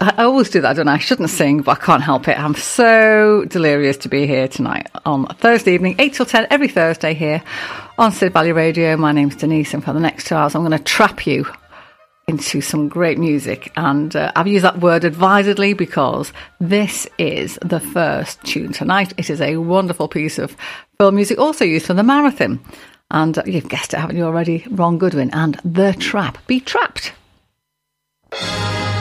I always do that, don't I? I shouldn't sing, but I can't help it. I'm so delirious to be here tonight on Thursday evening, 8 till 10, every Thursday here on Sid Valley Radio. My name's Denise, and for the next two hours, I'm going to trap you into some great music. And uh, I've used that word advisedly because this is the first tune tonight. It is a wonderful piece of film music, also used for the marathon. And uh, you've guessed it, haven't you already? Ron Goodwin and The Trap. Be trapped. Thank you.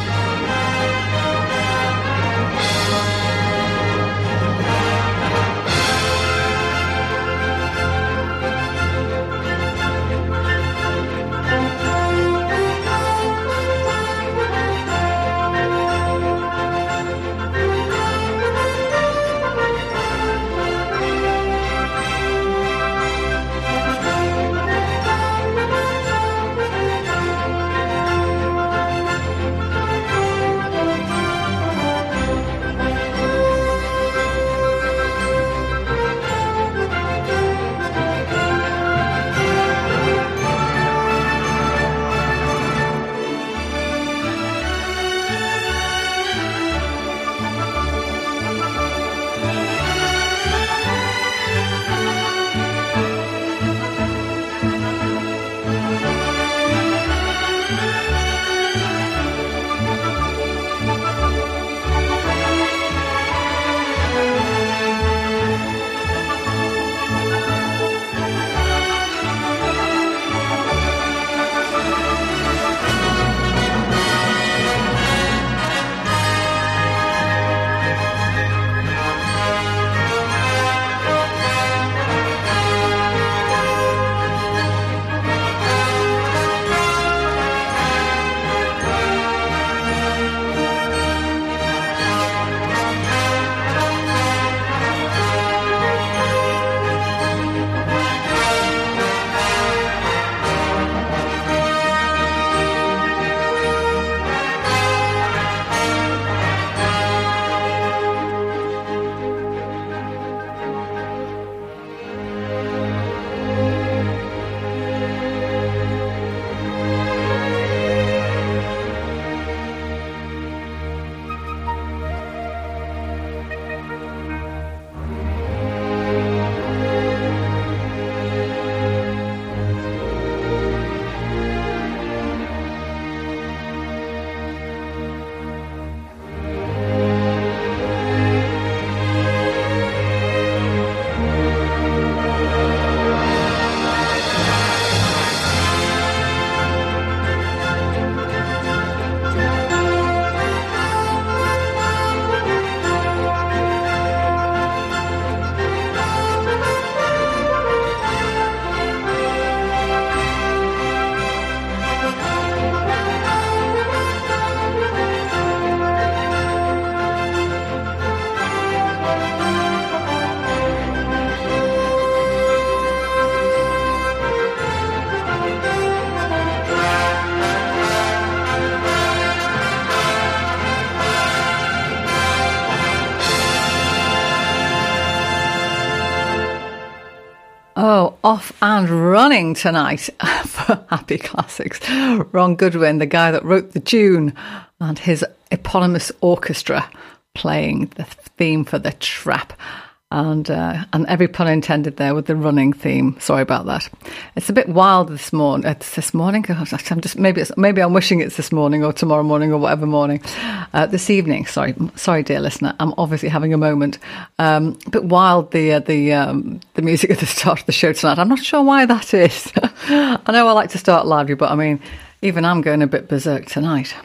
Off and running tonight for Happy Classics. Ron Goodwin, the guy that wrote the tune, and his eponymous orchestra playing the theme for the trap and uh, and every pun intended there with the running theme. Sorry about that. It's a bit wild this morning. It's this morning. I'm just maybe maybe I'm wishing it's this morning or tomorrow morning or whatever morning. Uh, this evening. Sorry, sorry, dear listener. I'm obviously having a moment. Um, a bit wild the uh, the um, the music at the start of the show tonight. I'm not sure why that is. I know I like to start lively, but I mean, even I'm going a bit berserk tonight.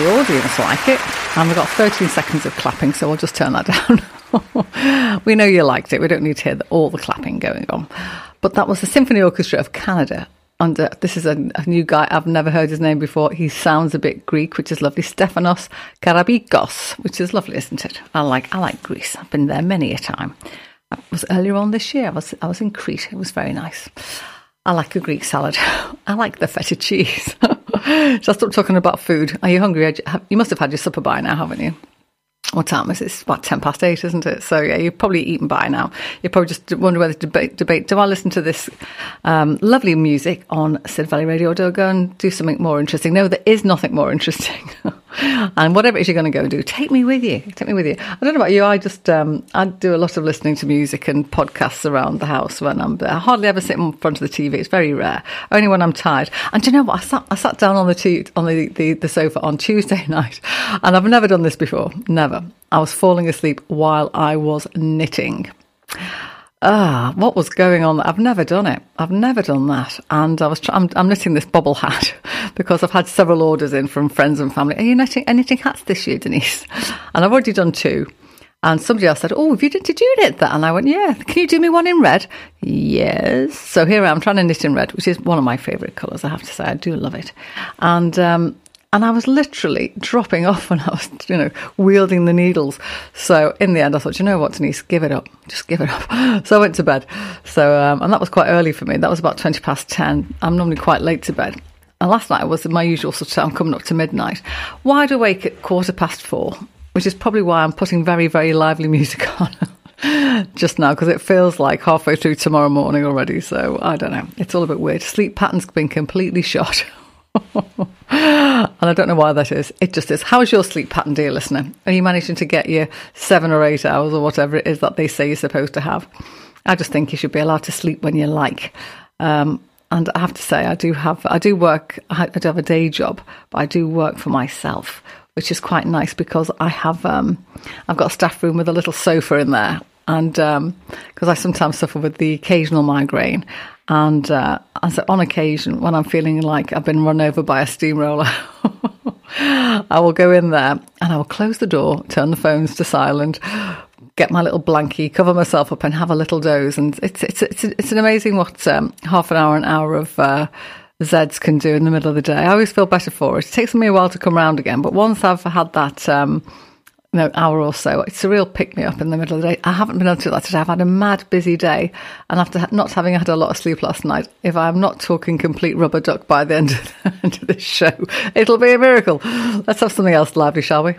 The audience like it. And we've got 13 seconds of clapping, so we'll just turn that down. we know you liked it. We don't need to hear all the clapping going on. But that was the Symphony Orchestra of Canada. Uh, this is a, a, new guy. I've never heard his name before. He sounds a bit Greek, which is lovely. Stefanos Karabikos, which is lovely, isn't it? I like I like Greece. I've been there many a time. It was earlier on this year. I was I was in Crete. It was very nice. I like a Greek salad. I like the feta cheese. so I stopped talking about food. Are you hungry? You must have had your supper by now, haven't you? What time is it? It's about 10 past 8, isn't it? So, yeah, you've probably eaten by now. You're probably just wonder whether to debate, debate do I listen to this um, lovely music on Sid Valley Radio or do I go and do something more interesting? No, there is nothing more interesting. and whatever it is you're going to go and do, take me with you. Take me with you. I don't know about you. I just, um, I do a lot of listening to music and podcasts around the house when I'm there. I hardly ever sit in front of the TV. It's very rare. Only when I'm tired. And do you know what? I sat, I sat down on the, t- on the, the, the sofa on Tuesday night and I've never done this before. Never. I was falling asleep while I was knitting. Ah, what was going on? I've never done it. I've never done that. And I was, try- I'm, I'm, knitting this bobble hat because I've had several orders in from friends and family. Are you knitting, are knitting hats this year, Denise? And I've already done two. And somebody else said, "Oh, have you did, did you knit that?" And I went, "Yeah." Can you do me one in red? Yes. So here I am trying to knit in red, which is one of my favourite colours. I have to say, I do love it. And um, and I was literally dropping off when I was, you know, wielding the needles. So in the end, I thought, you know what, Denise, give it up. Just give it up. So I went to bed. So, um, and that was quite early for me. That was about 20 past 10. I'm normally quite late to bed. And last night was my usual sort of time, coming up to midnight. Wide awake at quarter past four, which is probably why I'm putting very, very lively music on. just now because it feels like halfway through tomorrow morning already. So I don't know. It's all a bit weird. Sleep pattern's been completely shot. and I don't know why that is. It just is. How is your sleep pattern, dear listener? Are you managing to get your seven or eight hours or whatever it is that they say you're supposed to have? I just think you should be allowed to sleep when you like. Um, and I have to say, I do have, I do work, I do have a day job, but I do work for myself, which is quite nice because I have, um, I've got a staff room with a little sofa in there. And because um, I sometimes suffer with the occasional migraine, and uh, on occasion, when I'm feeling like I've been run over by a steamroller, I will go in there and I will close the door, turn the phones to silent, get my little blankie, cover myself up, and have a little doze. And it's it's it's, it's an amazing what um, half an hour, an hour of uh, Zeds can do in the middle of the day. I always feel better for it. It takes me a while to come round again, but once I've had that. Um, know, hour or so. It's a real pick me up in the middle of the day. I haven't been able to do that today. I've had a mad busy day, and after not having had a lot of sleep last night, if I'm not talking complete rubber duck by the end of the, end of this show, it'll be a miracle. Let's have something else lively, shall we?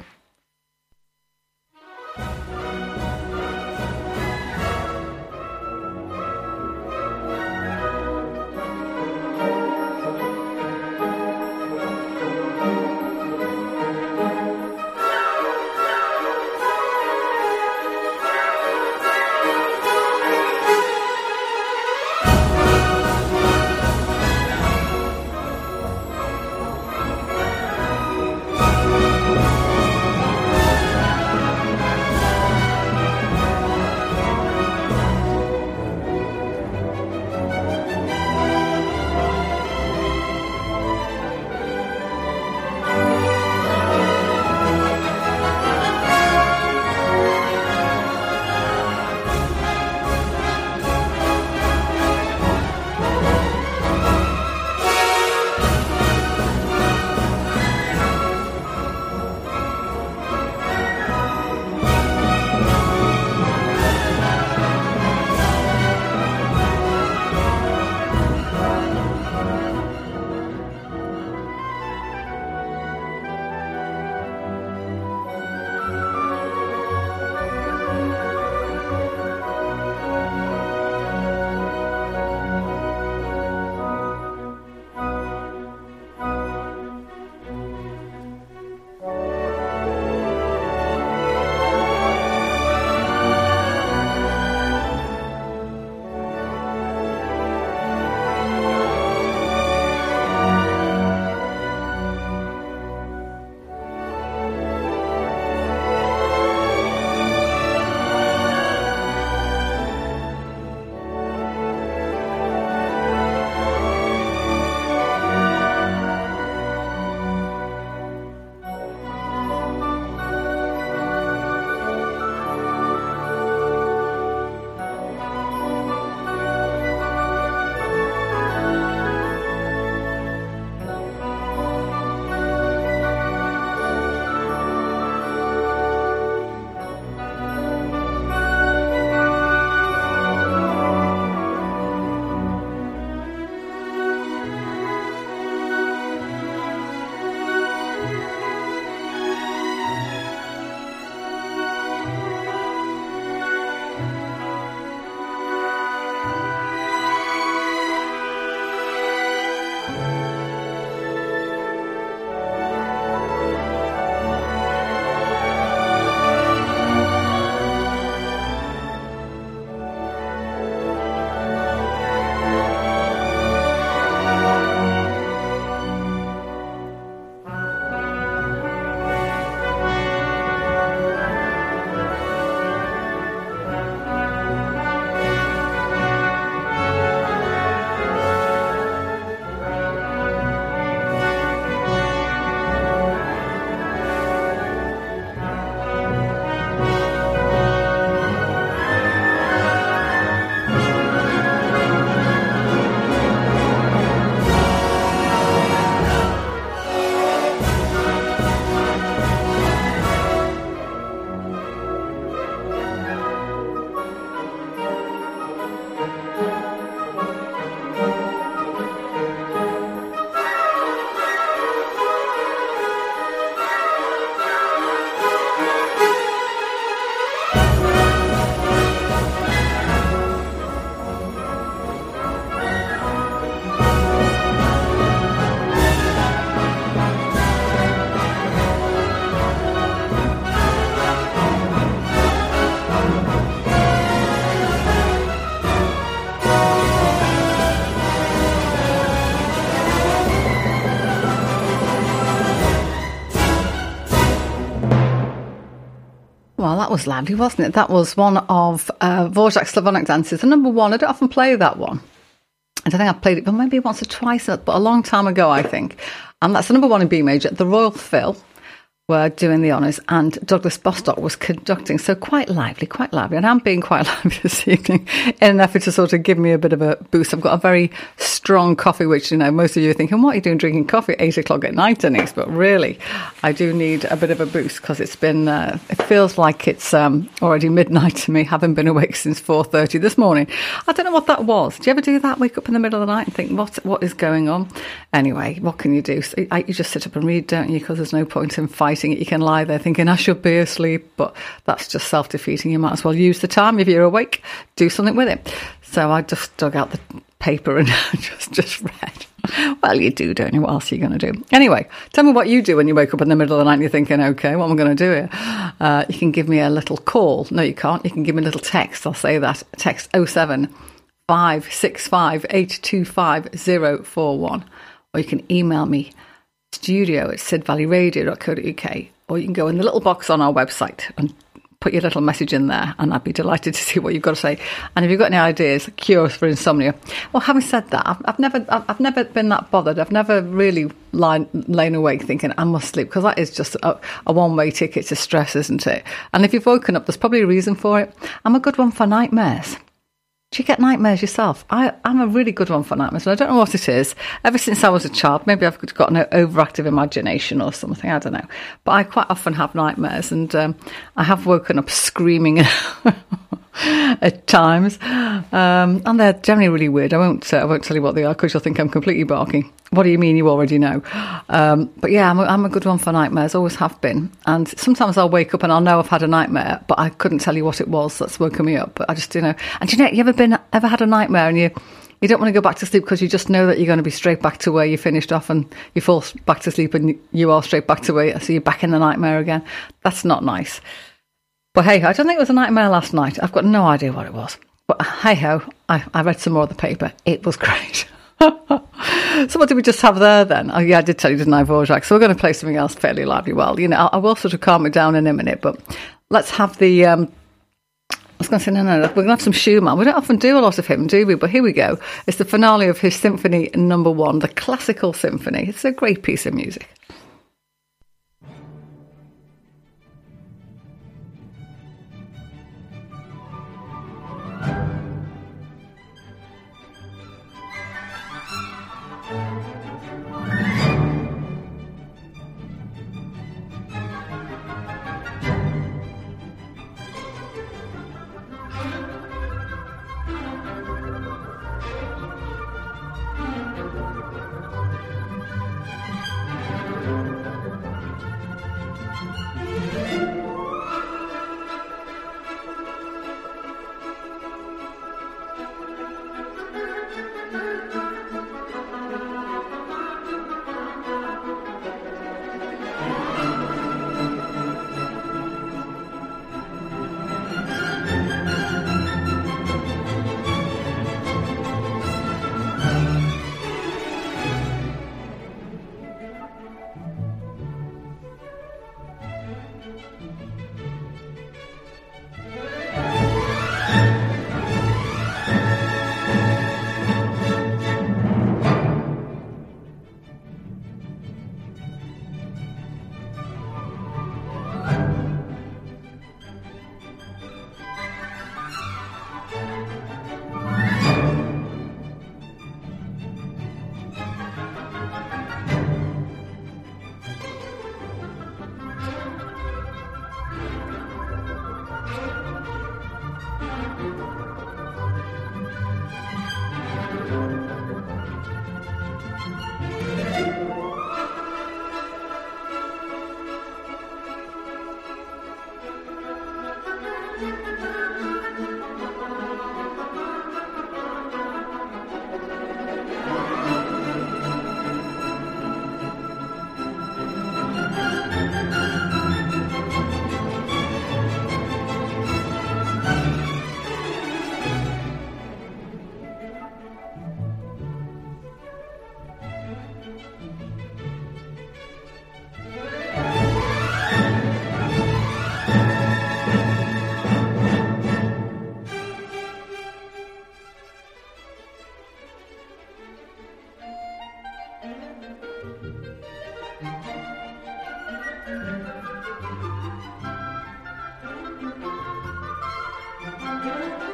Was lovely, wasn't it? That was one of uh, Slavonic dances, the number one. I don't often play that one. I think I've played it, but maybe once or twice, but a long time ago, I think. And that's the number one in B major, the Royal Phil were doing the honours and Douglas Bostock was conducting. So quite lively, quite lively. And I'm being quite lively this evening in an effort to sort of give me a bit of a boost. I've got a very strong coffee, which, you know, most of you are thinking, what are you doing drinking coffee at eight o'clock at night, Denise? But really, I do need a bit of a boost because it's been, uh, it feels like it's um, already midnight to me, having been awake since 4.30 this morning. I don't know what that was. Do you ever do that? Wake up in the middle of the night and think, what, what is going on? Anyway, what can you do? So, I, you just sit up and read, don't you? Because there's no point in fighting it. You can lie there thinking, I should be asleep, but that's just self defeating. You might as well use the time if you're awake, do something with it. So I just dug out the paper and just, just read. Well, you do, don't you? What else are you going to do? Anyway, tell me what you do when you wake up in the middle of the night and you're thinking, okay, what am I going to do here? Uh, you can give me a little call. No, you can't. You can give me a little text. I'll say that. Text 07 565 825 041. Or you can email me studio at sidvalleyradio.co.uk, or you can go in the little box on our website and put your little message in there, and I'd be delighted to see what you've got to say. And if you've got any ideas, cures for insomnia. Well, having said that, I've, I've never, I've, never been that bothered. I've never really lain awake thinking I must sleep because that is just a, a one-way ticket to stress, isn't it? And if you've woken up, there's probably a reason for it. I'm a good one for nightmares. Do you get nightmares yourself? I, am a really good one for nightmares, and I don't know what it is. Ever since I was a child, maybe I've got an overactive imagination or something. I don't know, but I quite often have nightmares, and um, I have woken up screaming at times, um, and they're generally really weird. I won't. Uh, I won't tell you what they are because you'll think I'm completely barking. What do you mean? You already know. Um, but yeah, I'm a, I'm a good one for nightmares. Always have been. And sometimes I'll wake up and I'll know I've had a nightmare, but I couldn't tell you what it was that's woken me up. But I just you know. And you know, you ever been ever had a nightmare and you you don't want to go back to sleep because you just know that you're going to be straight back to where you finished off and you fall back to sleep and you are straight back to where so you're back in the nightmare again. That's not nice. But hey, I don't think it was a nightmare last night. I've got no idea what it was. But hey ho, I, I read some more of the paper. It was great. so what did we just have there then? Oh yeah, I did tell you, didn't I, Dvorak? So we're going to play something else fairly lively. Well, you know, I, I will sort of calm it down in a minute, but let's have the. Um, I was going to say, no, no, no, we're going to have some Schumann. We don't often do a lot of him, do we? But here we go. It's the finale of his symphony number one, the classical symphony. It's a great piece of music.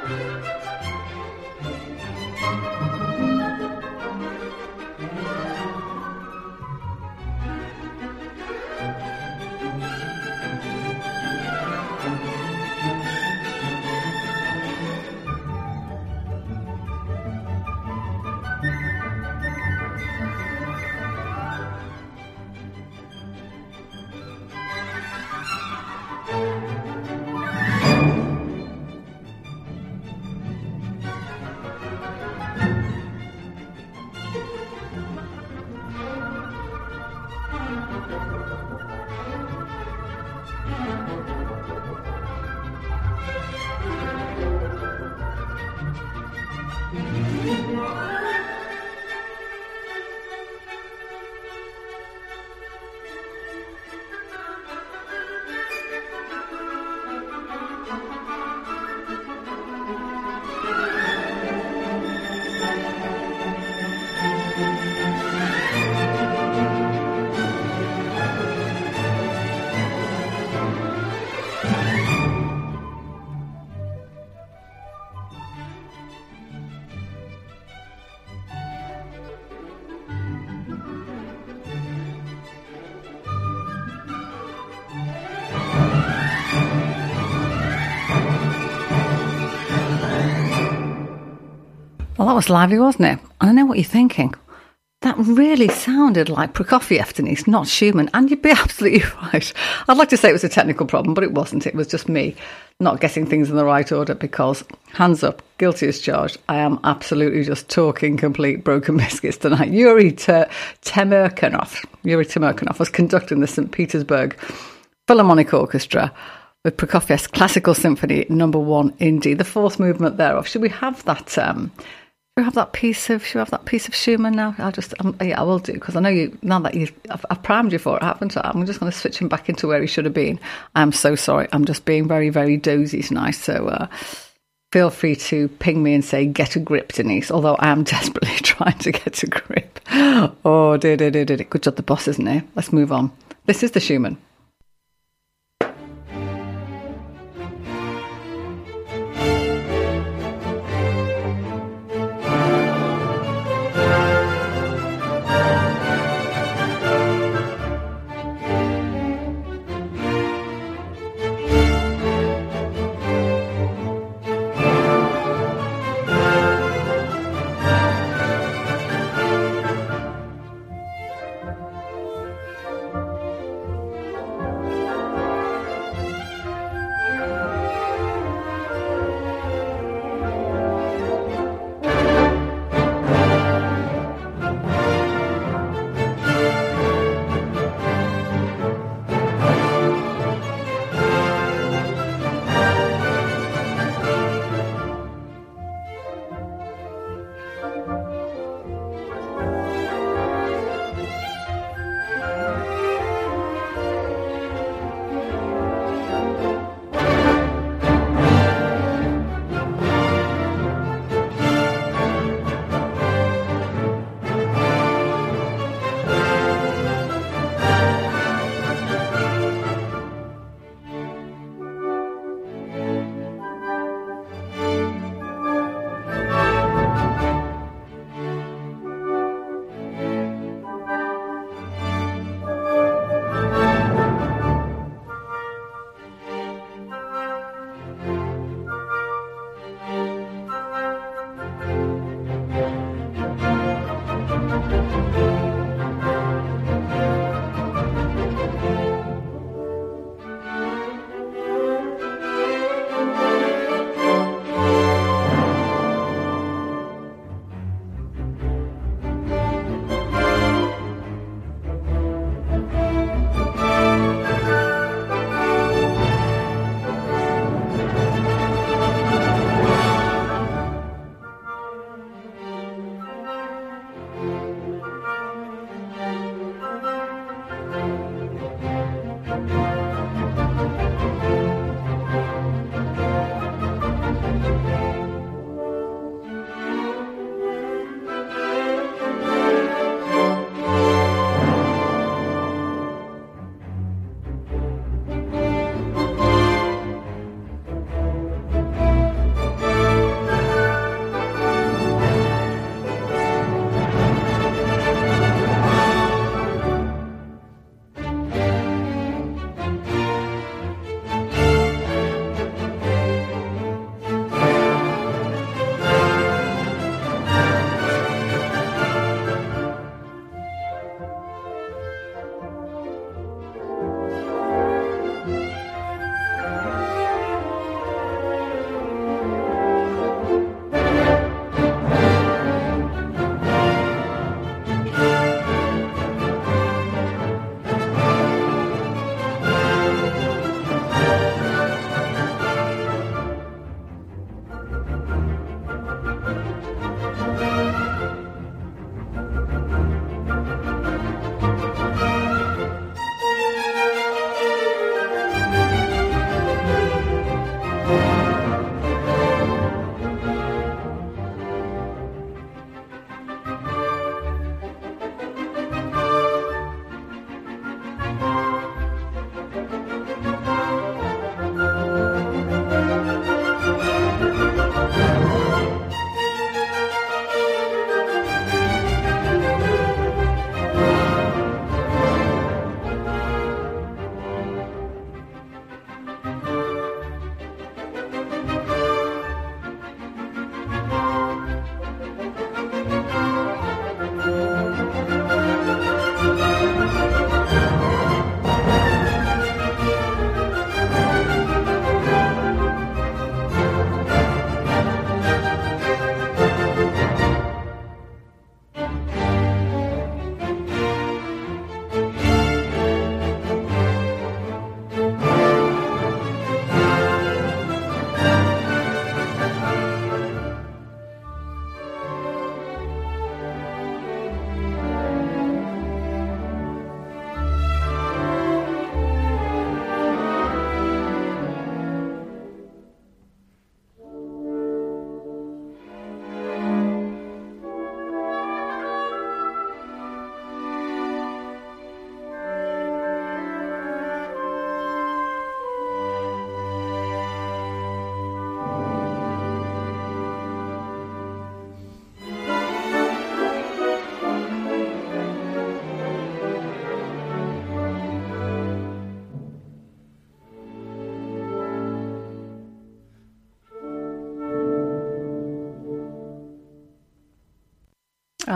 Well, was lively, wasn't it? And I know what you're thinking. That really sounded like Prokofiev, Denise, not Schumann. And you'd be absolutely right. I'd like to say it was a technical problem, but it wasn't. It was just me not getting things in the right order because, hands up, guilty as charged. I am absolutely just talking complete broken biscuits tonight. Yuri Temirkanov, Yuri Temirkanov was conducting the St. Petersburg Philharmonic Orchestra with Prokofiev's Classical Symphony Number One in D, the fourth movement thereof. Should we have that? Um, we have that piece of should we have that piece of Schumann now? I'll just um, yeah, I will do because I know you now that you I've, I've, primed you for it, haven't I? I'm just going to switch him back into where he should have been. I'm so sorry. I'm just being very very dozy tonight. So uh, feel free to ping me and say get a grip, Denise. Although I am desperately trying to get a grip. Oh, did it, did it. Good job, the boss, isn't it? Let's move on. This is the Schumann.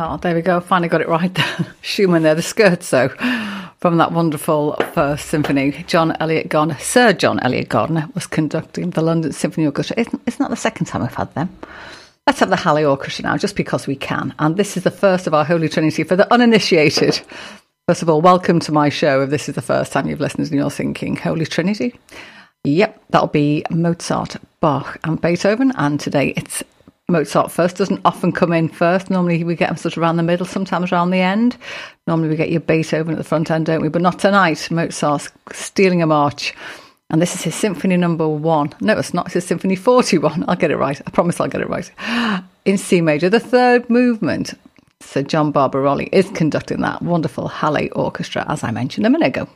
Oh, there we go. Finally got it right. Schumann there, the scherzo from that wonderful first symphony. John Eliot Gardiner, Sir John Eliot Gardiner, was conducting the London Symphony Orchestra. Isn't, isn't that the second time we've had them? Let's have the Hallé Orchestra now, just because we can. And this is the first of our Holy Trinity for the uninitiated. First of all, welcome to my show. If this is the first time you've listened and you're thinking, Holy Trinity? Yep, that'll be Mozart, Bach, and Beethoven. And today it's Mozart first doesn't often come in first. Normally we get them sort of around the middle, sometimes around the end. Normally we get your Beethoven at the front end, don't we? But not tonight. Mozart's stealing a march. And this is his Symphony number one. No, it's not. It's his Symphony 41. I'll get it right. I promise I'll get it right. In C major, the third movement. So John Barbirolli is conducting that wonderful Hallé Orchestra, as I mentioned a minute ago.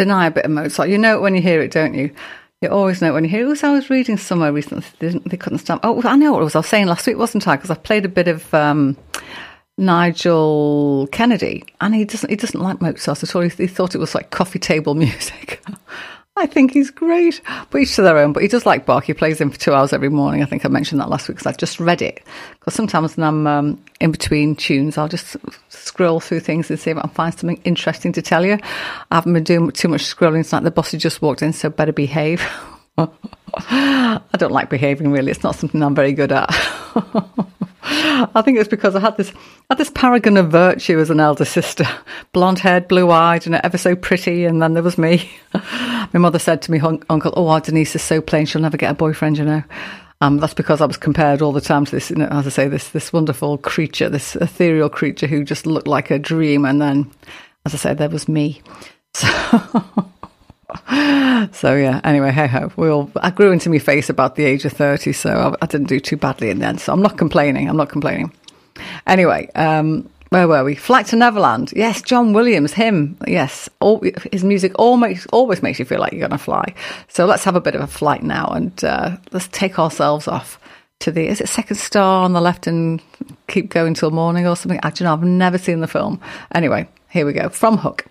Deny a bit of Mozart. You know it when you hear it, don't you? You always know when you hear. It was I was reading somewhere recently. They, they couldn't stand. Oh, I know what it was. I was saying last week, wasn't I? Because I played a bit of um, Nigel Kennedy, and he doesn't. He doesn't like Mozart at all. He, he thought it was like coffee table music. I think he's great, but each to their own. But he does like Bach. He plays him for two hours every morning. I think I mentioned that last week because I just read it. Because sometimes when I'm um, in between tunes, I'll just scroll through things and see if I can find something interesting to tell you. I haven't been doing too much scrolling tonight. The boss has just walked in, so better behave. I don't like behaving really. It's not something I'm very good at. I think it's because I had this had this paragon of virtue as an elder sister, blonde haired, blue eyed, and ever so pretty. And then there was me. My mother said to me, "Uncle, oh, our Denise is so plain; she'll never get a boyfriend." You know. Um, that's because I was compared all the time to this, you know, as I say, this this wonderful creature, this ethereal creature who just looked like a dream. And then, as I said, there was me. So, so yeah. Anyway, hey ho. We all. I grew into my face about the age of thirty, so I, I didn't do too badly in the end. So I'm not complaining. I'm not complaining. Anyway, um, where were we? Flight to Neverland. Yes, John Williams, him. Yes, all, his music always always makes you feel like you're going to fly. So let's have a bit of a flight now, and uh, let's take ourselves off to the is it second star on the left and keep going till morning or something. Actually, no, I've never seen the film. Anyway, here we go from Hook.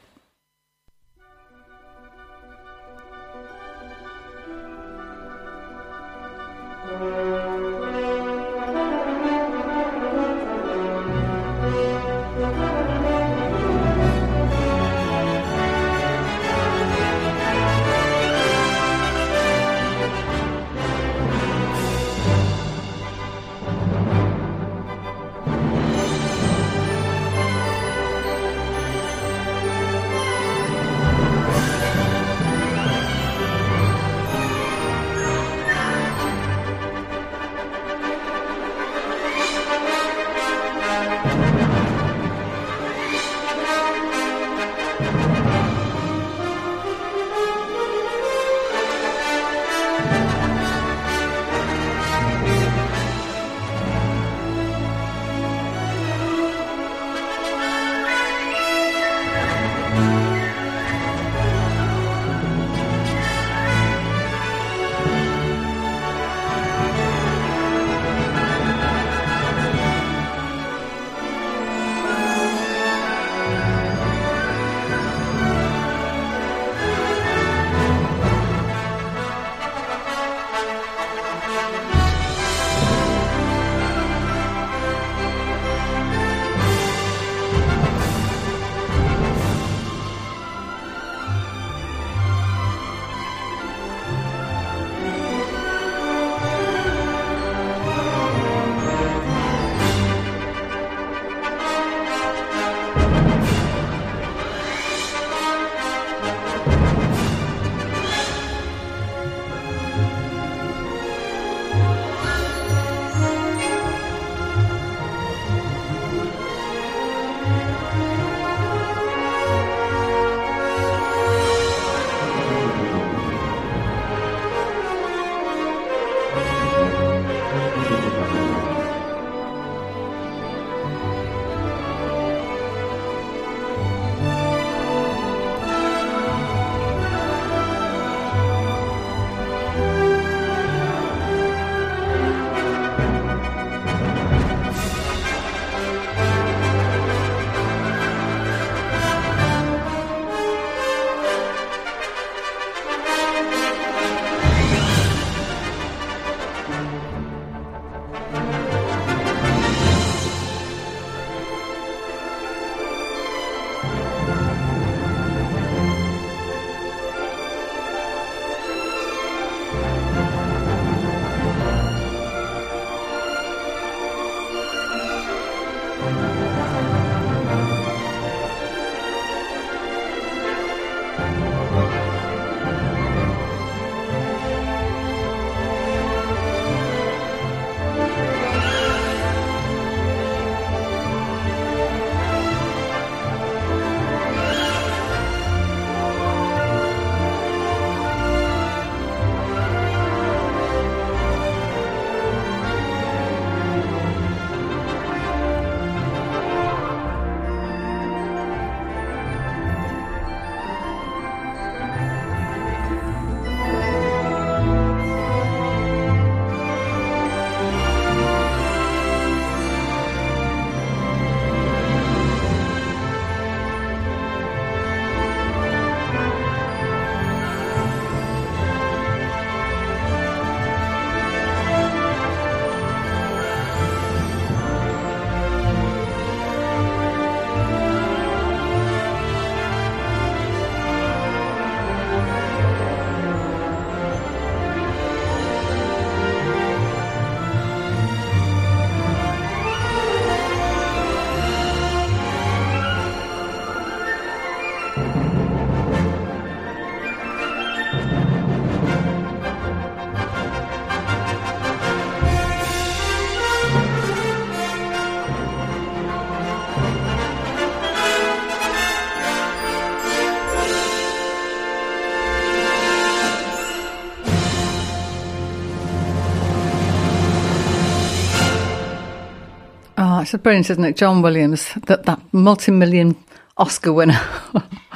It's brilliant, isn't it? John Williams, that, that multi million Oscar winner.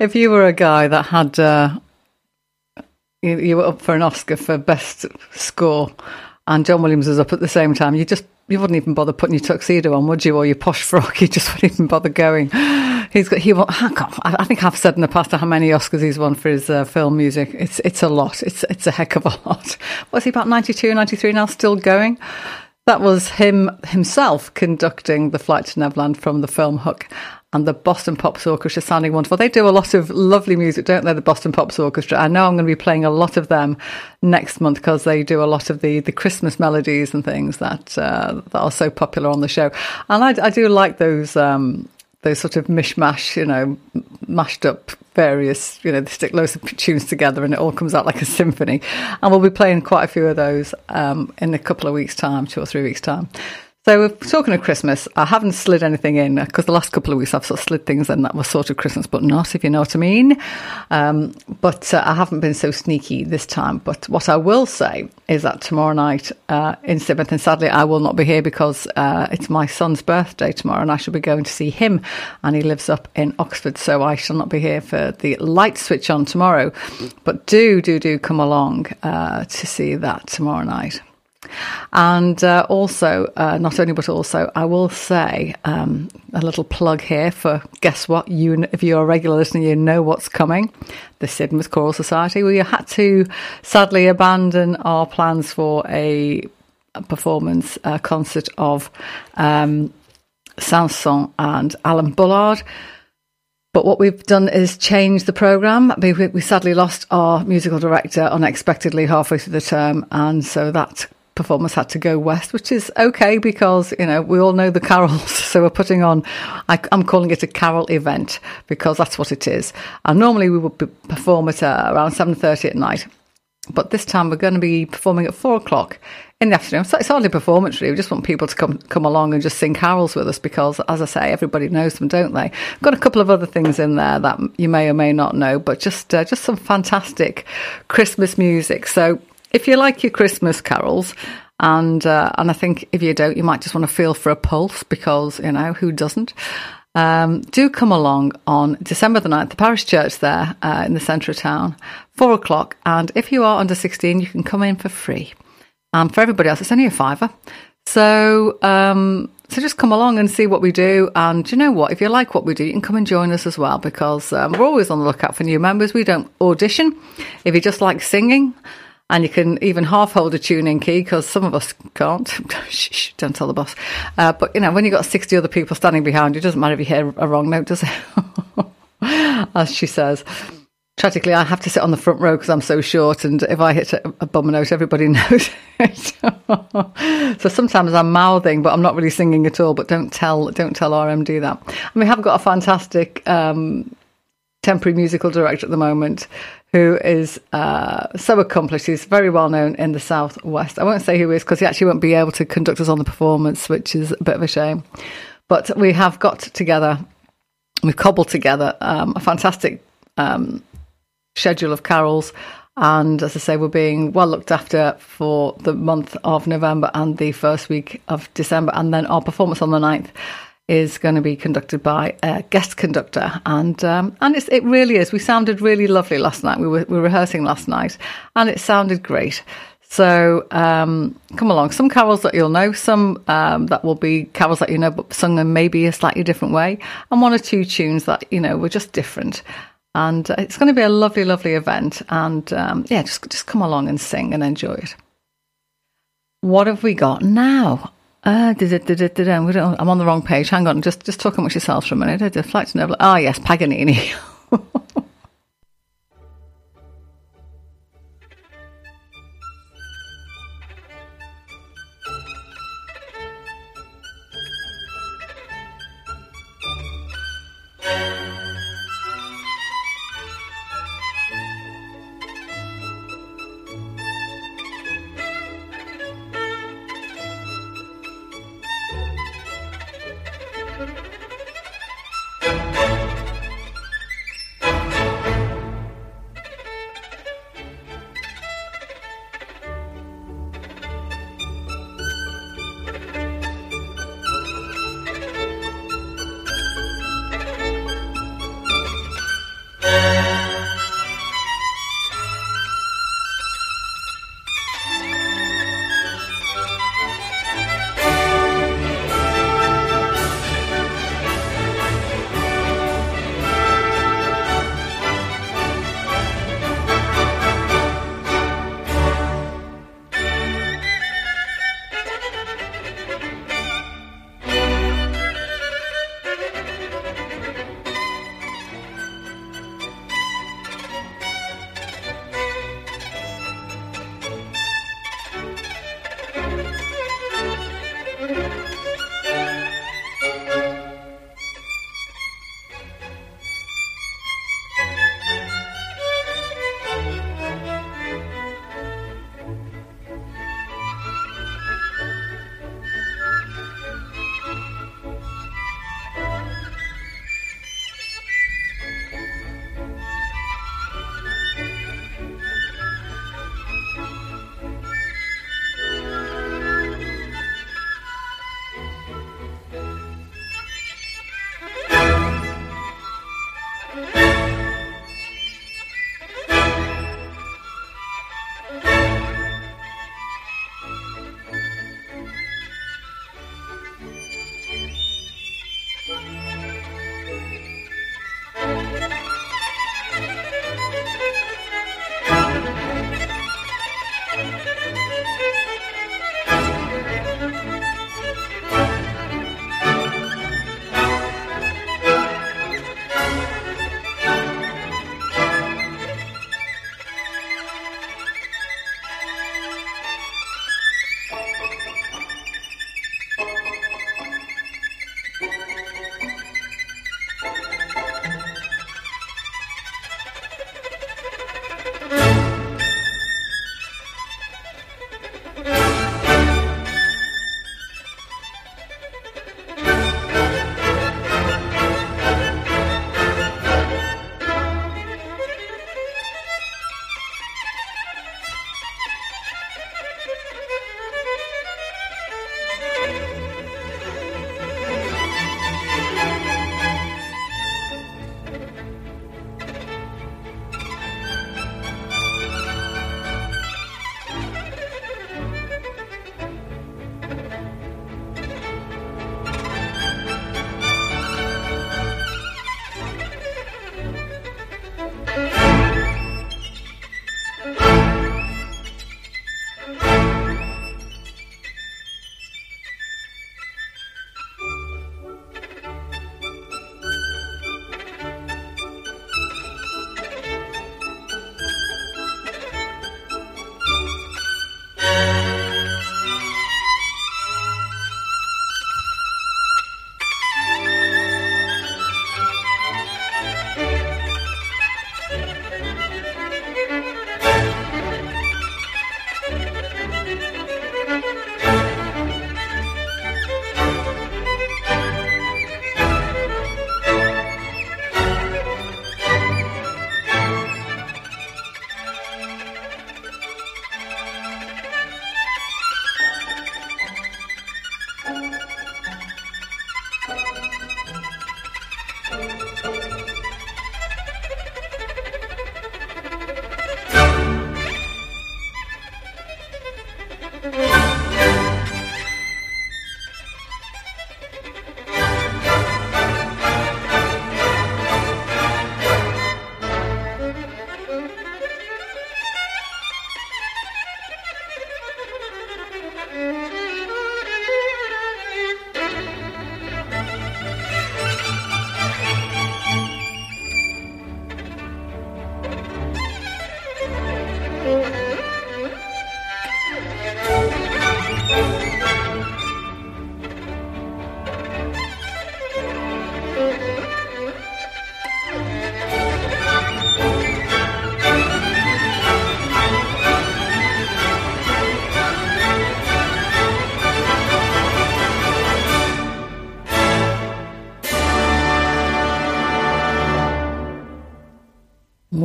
if you were a guy that had, uh, you, you, were up for an Oscar for best score, and John Williams was up at the same time, you just you wouldn't even bother putting your tuxedo on, would you, or your posh frock? You just wouldn't even bother going. He's got he. I think I've said in the past how many Oscars he's won for his uh, film music. It's it's a lot. It's it's a heck of a lot. Was he about 92, 93 now? Still going. That was him himself conducting the flight to Neverland from the film Hook and the Boston Pops Orchestra sounding wonderful. They do a lot of lovely music, don't they? The Boston Pops Orchestra. I know I'm going to be playing a lot of them next month because they do a lot of the, the Christmas melodies and things that uh, that are so popular on the show. And I, I do like those um, those sort of mishmash, you know, mashed up various, you know, they stick loads of tunes together and it all comes out like a symphony. And we'll be playing quite a few of those um, in a couple of weeks' time, two or three weeks' time. So we're talking of Christmas. I haven't slid anything in because the last couple of weeks I've sort of slid things in that were sort of Christmas, but not if you know what I mean. Um, but uh, I haven't been so sneaky this time. But what I will say is that tomorrow night uh, in Sidmouth, and sadly I will not be here because uh, it's my son's birthday tomorrow, and I shall be going to see him, and he lives up in Oxford, so I shall not be here for the light switch on tomorrow. But do do do come along uh, to see that tomorrow night. And uh, also, uh, not only but also, I will say um, a little plug here for guess what? You, if you're a regular listener, you know what's coming. The Sidmouth Choral Society. We had to sadly abandon our plans for a performance a concert of um, Saint-Saëns and Alan Bullard. But what we've done is change the programme. We, we, sadly lost our musical director unexpectedly halfway through the term, and so that performance had to go west, which is okay because you know we all know the carols. So we're putting on. I, am calling it a carol event because that's what it is. And normally we would perform at uh, around seven thirty at night, but this time we're going to be performing at four o'clock in the afternoon. So it's hardly performance really. We just want people to come come along and just sing carols with us because, as I say, everybody knows them, don't they? Got a couple of other things in there that you may or may not know, but just uh, just some fantastic Christmas music. So if you like your Christmas carols, and uh, and I think if you don't, you might just want to feel for a pulse because you know who doesn't. Um, do come along on December the 9th, the parish church there uh, in the centre of town, four o'clock. And if you are under 16, you can come in for free. And for everybody else, it's only a fiver. So, um, so just come along and see what we do. And you know what? If you like what we do, you can come and join us as well because um, we're always on the lookout for new members. We don't audition. If you just like singing, and you can even half hold a tuning key because some of us can't. Shh, don't tell the boss. Uh, but you know, when you've got 60 other people standing behind you, it doesn't matter if you hear a wrong note, does it? As she says. Tragically, I have to sit on the front row because I'm so short, and if I hit a, a bum note, everybody knows it. so sometimes I'm mouthing, but I'm not really singing at all. But don't tell, don't tell RMD that. And we have got a fantastic um, temporary musical director at the moment who is uh, so accomplished. He's very well known in the Southwest. I won't say who he is because he actually won't be able to conduct us on the performance, which is a bit of a shame. But we have got together, we've cobbled together um, a fantastic um, schedule of carols. And as I say, we're being well looked after for the month of November and the first week of December. And then our performance on the 9th is going to be conducted by a guest conductor, and um, and it really is. We sounded really lovely last night. We were, we were rehearsing last night, and it sounded great. So um, come along. Some carols that you'll know, some um, that will be carols that you know, but sung in maybe a slightly different way, and one or two tunes that you know were just different. And uh, it's going to be a lovely, lovely event. And um, yeah, just just come along and sing and enjoy it. What have we got now? Uh, I'm on the wrong page. Hang on, just just talk amongst yourselves for a minute. Flight to Neverland. Ah, oh, yes, Paganini.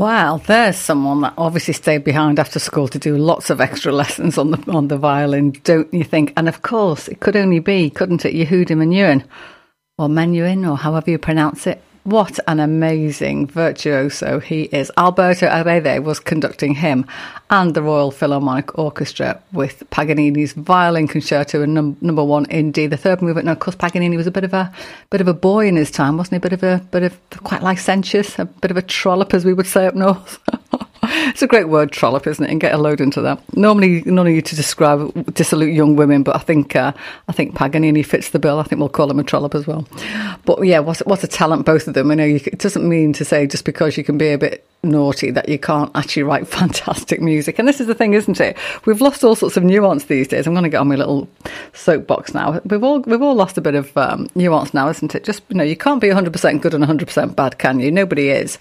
Well, there's someone that obviously stayed behind after school to do lots of extra lessons on the on the violin, don't you think? And of course, it could only be, couldn't it, Yehudi Menuhin, or Menuhin, or however you pronounce it. What an amazing virtuoso he is. Alberto Erede was conducting him and the Royal Philharmonic Orchestra with Paganini's violin concerto and num- number one in D, the third movement. Now, of course, Paganini was a bit of a bit of a boy in his time, wasn't he? A bit of a bit of quite licentious, a bit of a trollop, as we would say up north. it's a great word, trollop, isn't it? And get a load into that. Normally, none of you to describe dissolute young women, but I think uh, I think Paganini fits the bill. I think we'll call him a trollop as well. But yeah, what what a talent, both of them. I know you, it doesn't mean to say just because you can be a bit naughty that you can't actually write fantastic music. And this is the thing, isn't it? We've lost all sorts of nuance these days. I'm going to get on my little soapbox now. We've all we've all lost a bit of um, nuance now, isn't it? Just you know, you can't be 100% good and 100% bad, can you? Nobody is.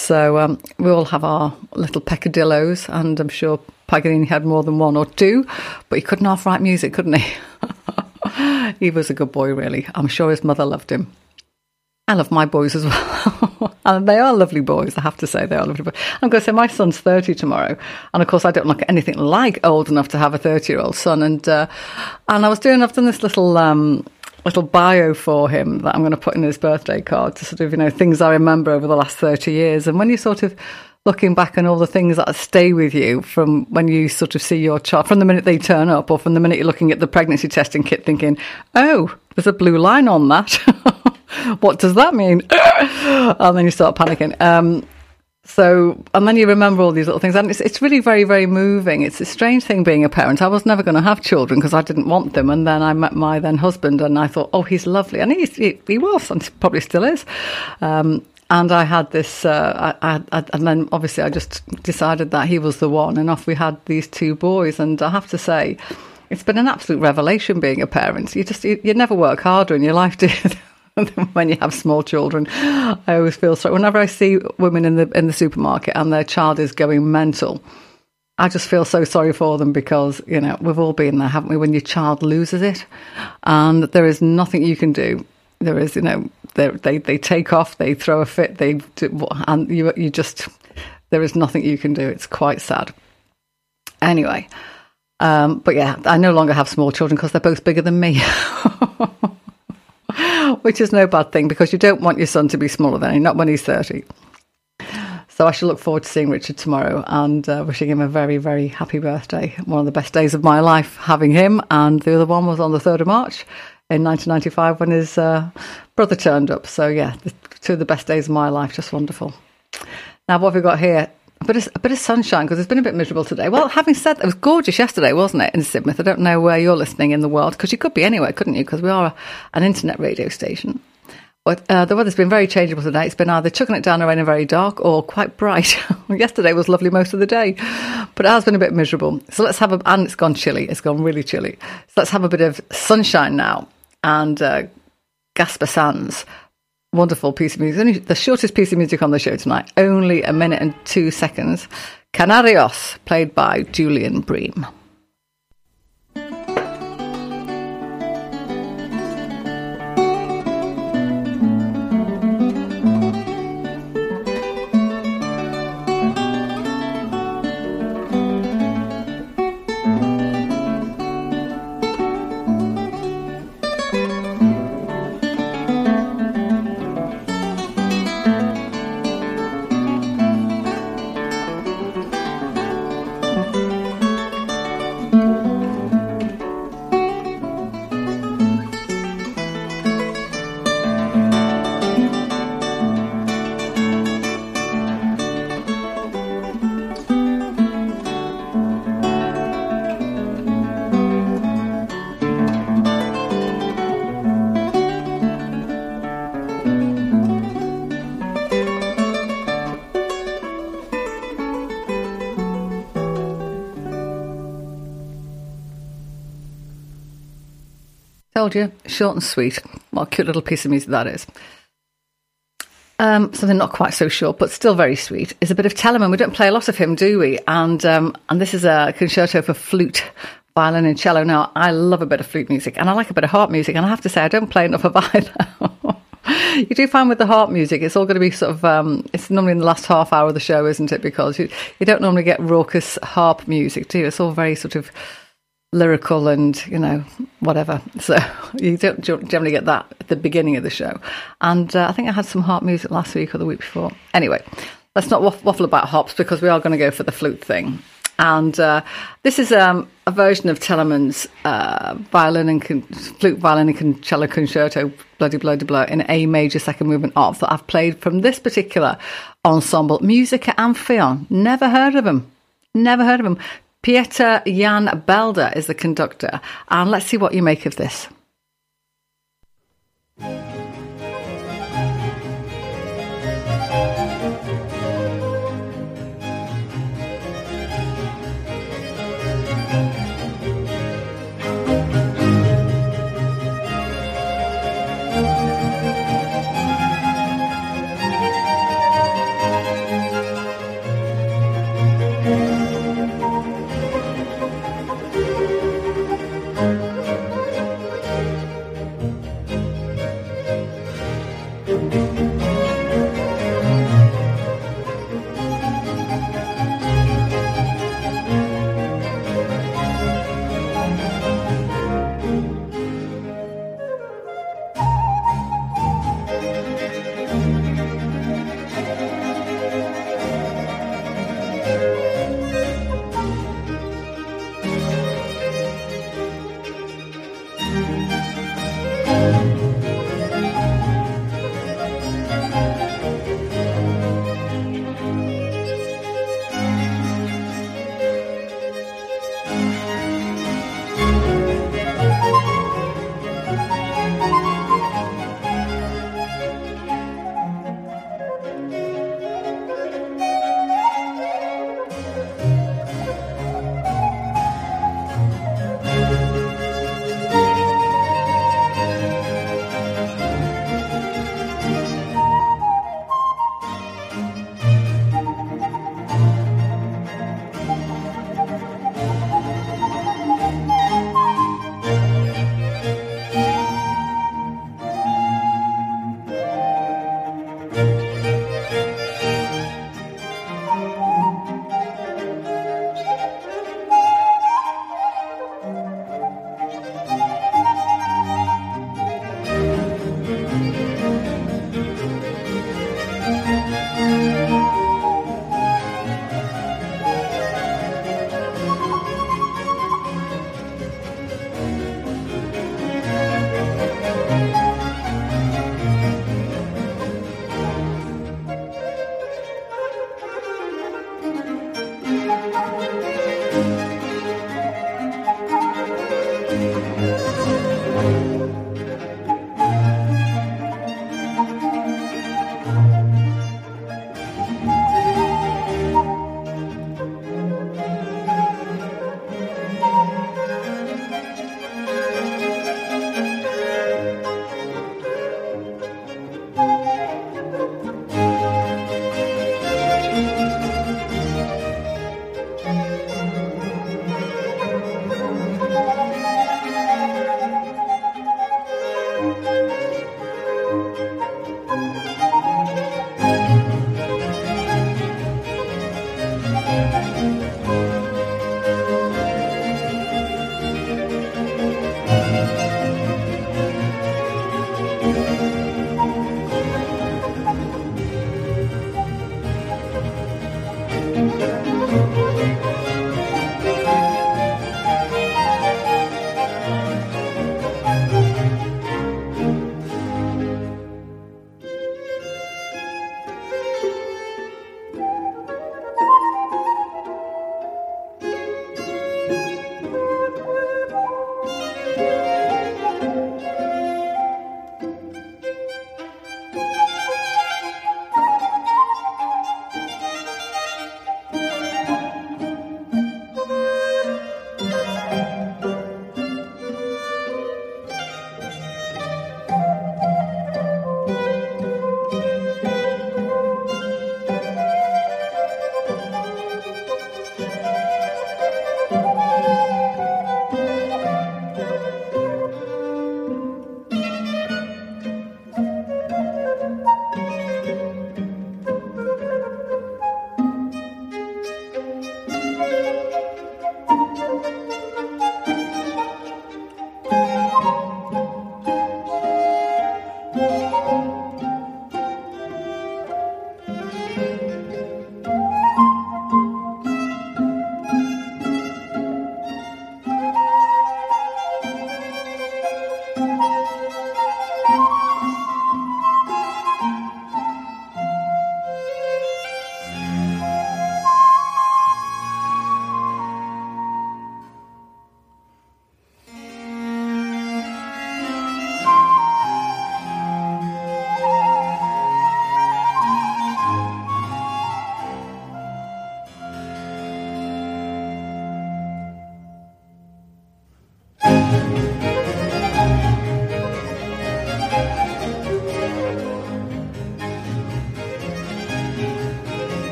So um, we all have our little peccadillos, and I'm sure Paganini had more than one or two, but he couldn't half write music, couldn't he? he was a good boy, really. I'm sure his mother loved him. I love my boys as well. and they are lovely boys, I have to say. They are lovely boys. I'm going to say my son's 30 tomorrow. And of course, I don't look anything like old enough to have a 30 year old son. And, uh, and I was doing, I've done this little, um, little bio for him that I'm going to put in his birthday card to sort of, you know, things I remember over the last 30 years. And when you sort of, looking back on all the things that stay with you from when you sort of see your child, from the minute they turn up, or from the minute you're looking at the pregnancy testing kit, thinking, "Oh, there's a blue line on that. what does that mean?" and then you start panicking. Um, so, and then you remember all these little things, and it's it's really very very moving. It's a strange thing being a parent. I was never going to have children because I didn't want them, and then I met my then husband, and I thought, oh, he's lovely, and he he, was, and probably still is. Um, and I had this, uh, I, I, and then obviously I just decided that he was the one, and off we had these two boys. And I have to say, it's been an absolute revelation being a parent. You just, you, you never work harder in your life, do you? when you have small children, I always feel sorry. Whenever I see women in the in the supermarket and their child is going mental, I just feel so sorry for them because you know we've all been there, haven't we? When your child loses it, and there is nothing you can do. There is, you know, they they take off, they throw a fit, they do, and you you just there is nothing you can do. It's quite sad. Anyway, um, but yeah, I no longer have small children because they're both bigger than me. Which is no bad thing because you don't want your son to be smaller than him, not when he's 30. So I shall look forward to seeing Richard tomorrow and uh, wishing him a very, very happy birthday. One of the best days of my life having him. And the other one was on the 3rd of March in 1995 when his uh, brother turned up. So yeah, the, two of the best days of my life, just wonderful. Now, what have we got here? A bit of, a bit of sunshine because it's been a bit miserable today. Well, having said that, it was gorgeous yesterday, wasn't it, in Sidmouth? I don't know where you're listening in the world because you could be anywhere, couldn't you? Because we are an internet radio station. But uh, the weather's been very changeable today. It's been either chucking it down or raining very dark or quite bright. Yesterday was lovely most of the day, but it has been a bit miserable. So let's have a, and it's gone chilly. It's gone really chilly. So let's have a bit of sunshine now and uh, Gaspar Sanz. Wonderful piece of music. Only the shortest piece of music on the show tonight. Only a minute and two seconds. Canarios, played by Julian Bream. Told you, short and sweet. What a cute little piece of music that is. Um, something not quite so short, but still very sweet, is a bit of Telemann. We don't play a lot of him, do we? And um, and this is a concerto for flute, violin, and cello. Now, I love a bit of flute music, and I like a bit of harp music, and I have to say, I don't play enough of either. you do find with the harp music, it's all going to be sort of, um, it's normally in the last half hour of the show, isn't it? Because you, you don't normally get raucous harp music, do you? It's all very sort of lyrical and, you know, whatever. So you don't generally get that at the beginning of the show. And uh, I think I had some harp music last week or the week before. Anyway, let's not waffle about hops because we are going to go for the flute thing. And uh, this is um, a version of Telemann's uh, violin and con- flute, violin and cello concerto, bloody bloody blah, in A major second movement of that I've played from this particular ensemble, Musica Amphion. Never heard of them. Never heard of him. Pieter Jan Belder is the conductor, and let's see what you make of this.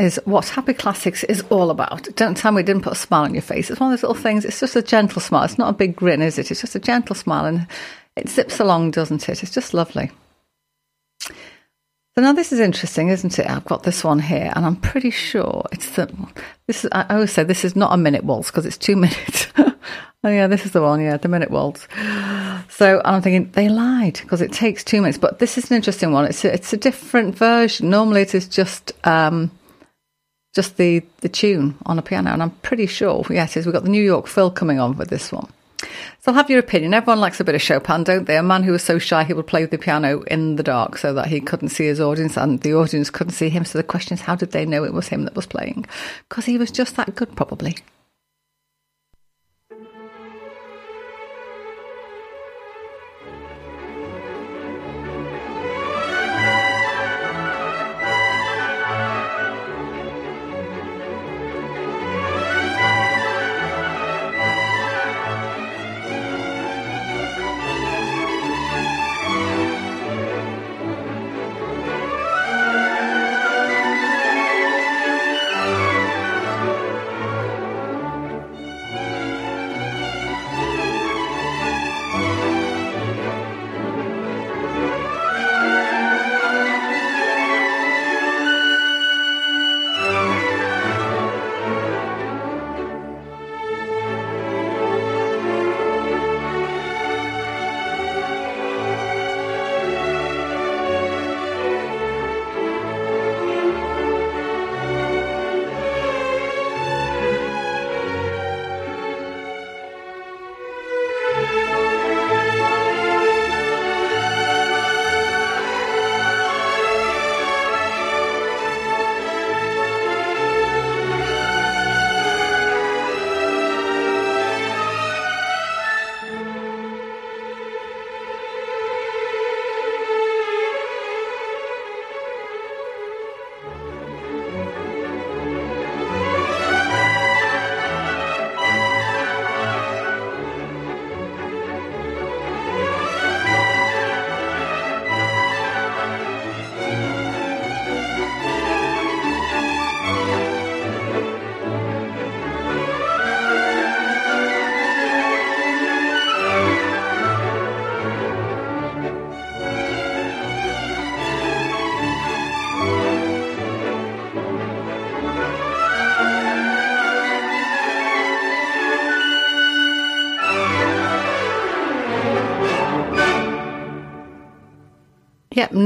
Is what Happy Classics is all about. Don't tell me it didn't put a smile on your face. It's one of those little things. It's just a gentle smile. It's not a big grin, is it? It's just a gentle smile, and it zips along, doesn't it? It's just lovely. So now this is interesting, isn't it? I've got this one here, and I'm pretty sure it's the. This is. I always say this is not a minute waltz because it's two minutes. oh yeah, this is the one. Yeah, the minute waltz. So I'm thinking they lied because it takes two minutes. But this is an interesting one. It's a, it's a different version. Normally it is just um, just the the tune on a piano, and I'm pretty sure yes, we've got the New York Phil coming on with this one. So I'll have your opinion. Everyone likes a bit of Chopin, don't they? A man who was so shy he would play the piano in the dark so that he couldn't see his audience and the audience couldn't see him. So the question is, how did they know it was him that was playing? Because he was just that good, probably.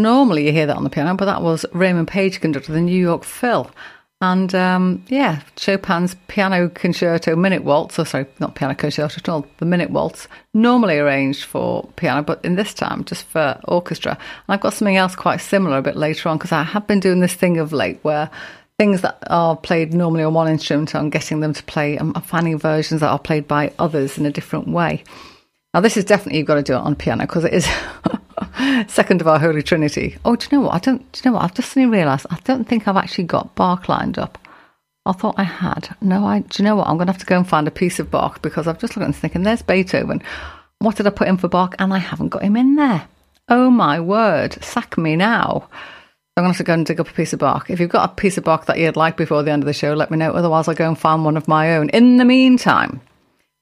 Normally you hear that on the piano, but that was Raymond Paige conductor, the New York Phil. And um, yeah, Chopin's Piano Concerto Minute Waltz, or sorry, not Piano Concerto at all, the Minute Waltz, normally arranged for piano, but in this time just for orchestra. And I've got something else quite similar a bit later on because I have been doing this thing of late where things that are played normally on one instrument, I'm getting them to play, I'm finding versions that are played by others in a different way. Now, this is definitely you've got to do it on piano because it is second of our Holy Trinity. Oh, do you know what? I don't. Do you know what? I've just suddenly realised I don't think I've actually got Bach lined up. I thought I had. No, I. Do you know what? I'm going to have to go and find a piece of Bach because I've just looked and thinking, there's Beethoven. What did I put in for Bach? And I haven't got him in there. Oh my word! Sack me now. I'm going to have to go and dig up a piece of Bach. If you've got a piece of Bach that you'd like before the end of the show, let me know. Otherwise, I'll go and find one of my own. In the meantime,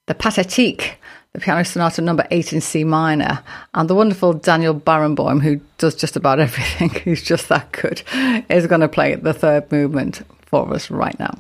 the Pathétique the Piano Sonata number eight in C minor, and the wonderful Daniel Barenboim, who does just about everything, he's just that good, is going to play the third movement for us right now.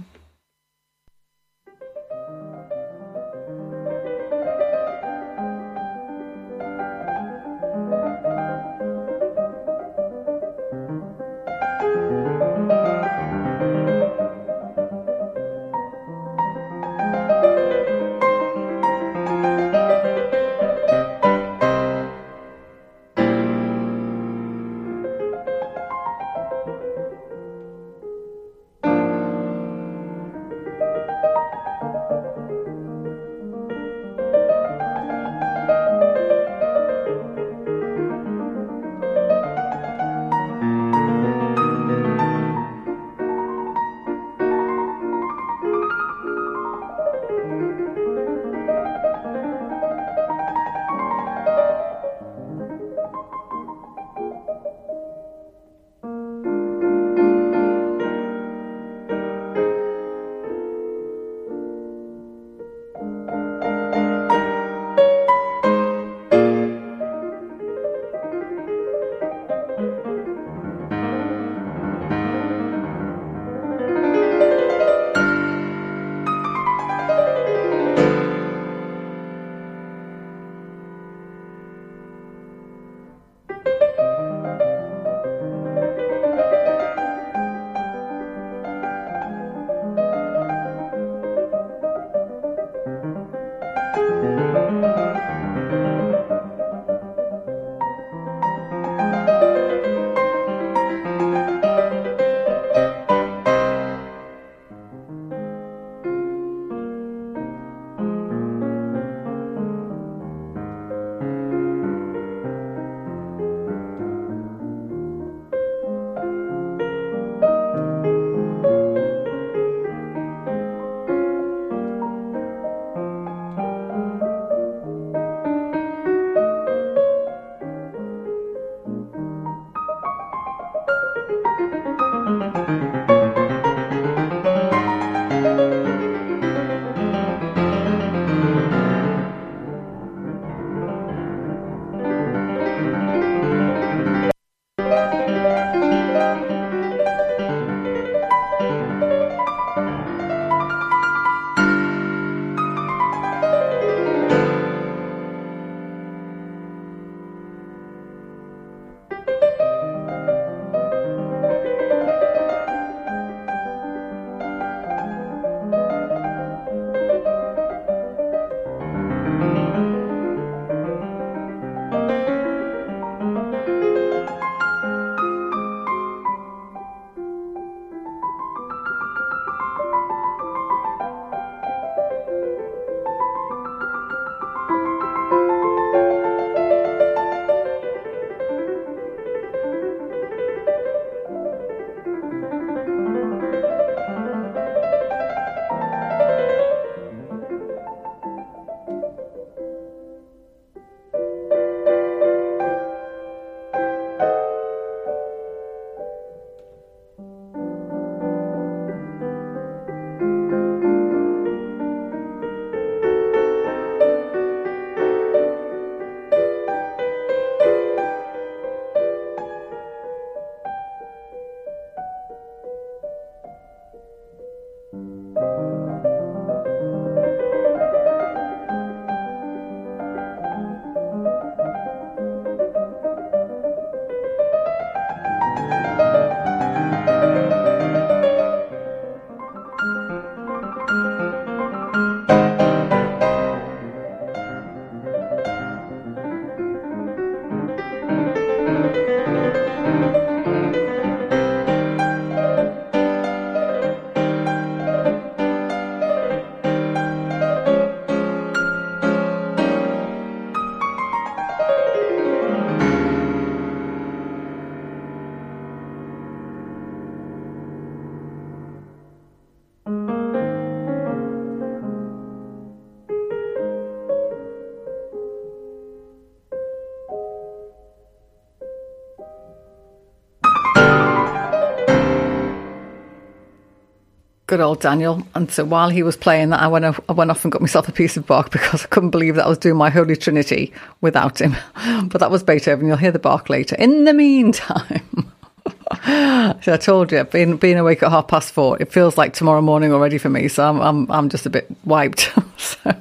Good old Daniel. And so while he was playing that, I went, off, I went off and got myself a piece of Bach because I couldn't believe that I was doing my Holy Trinity without him. But that was Beethoven. You'll hear the Bach later. In the meantime, so I told you, being being awake at half past four, it feels like tomorrow morning already for me. So I'm I'm I'm just a bit wiped. so,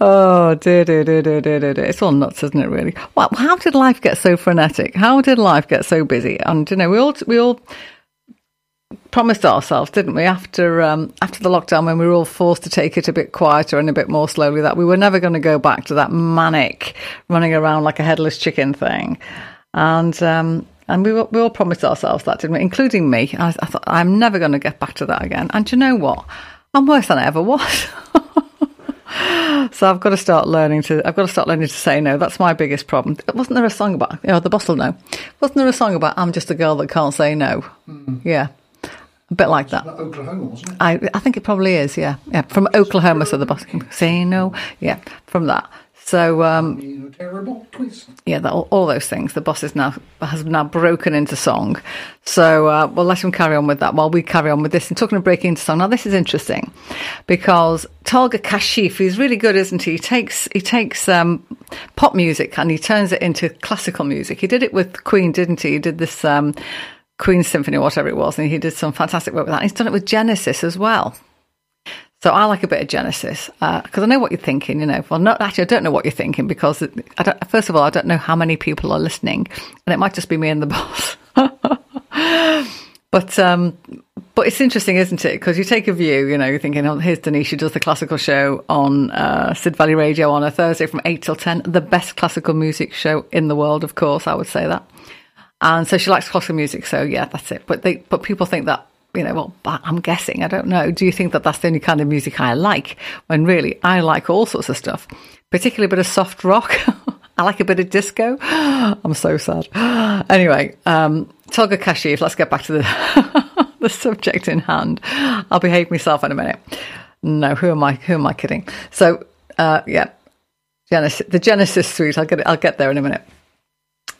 oh dear, dear, dear, dear, dear, dear, It's all nuts, isn't it? Really? Well, how did life get so frenetic? How did life get so busy? And you know, we all we all promised ourselves, didn't we, after um, after the lockdown when we were all forced to take it a bit quieter and a bit more slowly, that we were never going to go back to that manic running around like a headless chicken thing. And um, and we, we all promised ourselves that, didn't we? Including me. I, I thought, I'm never going to get back to that again. And you know what? I'm worse than I ever was. so I've got to start learning to. I've got to start learning to say no. That's my biggest problem. Wasn't there a song about? You know, the boss will know. Wasn't there a song about? I'm just a girl that can't say no. Mm. Yeah, a bit like that. Oklahoma, wasn't it? I I think it probably is. Yeah, yeah. From Oklahoma, so the boss say no. Yeah, from that. So um, terrible Yeah, all, all, those things. The boss is now has now broken into song. So uh, we'll let him carry on with that while we carry on with this. And talking of breaking into song, now this is interesting because Tolga Kashif, he's really good, isn't he? He takes he takes um, pop music and he turns it into classical music. He did it with Queen, didn't he? He did this. Um, Queen Symphony, whatever it was, and he did some fantastic work with that. He's done it with Genesis as well. So I like a bit of Genesis because uh, I know what you're thinking. You know, well, not actually, I don't know what you're thinking because first of all, I don't know how many people are listening, and it might just be me and the boss. but um, but it's interesting, isn't it? Because you take a view. You know, you're thinking, oh, here's Denise. She does the classical show on uh, Sid Valley Radio on a Thursday from eight till ten. The best classical music show in the world, of course. I would say that. And so she likes classical music. So yeah, that's it. But they but people think that you know, well, I'm guessing, I don't know. Do you think that that's the only kind of music I like? When really, I like all sorts of stuff, particularly a bit of soft rock. I like a bit of disco. I'm so sad. Anyway, um, Tolga Kashif, let's get back to the, the subject in hand. I'll behave myself in a minute. No, who am I? Who am I kidding? So, uh, yeah, Genesis, the Genesis suite. I'll get it, I'll get there in a minute.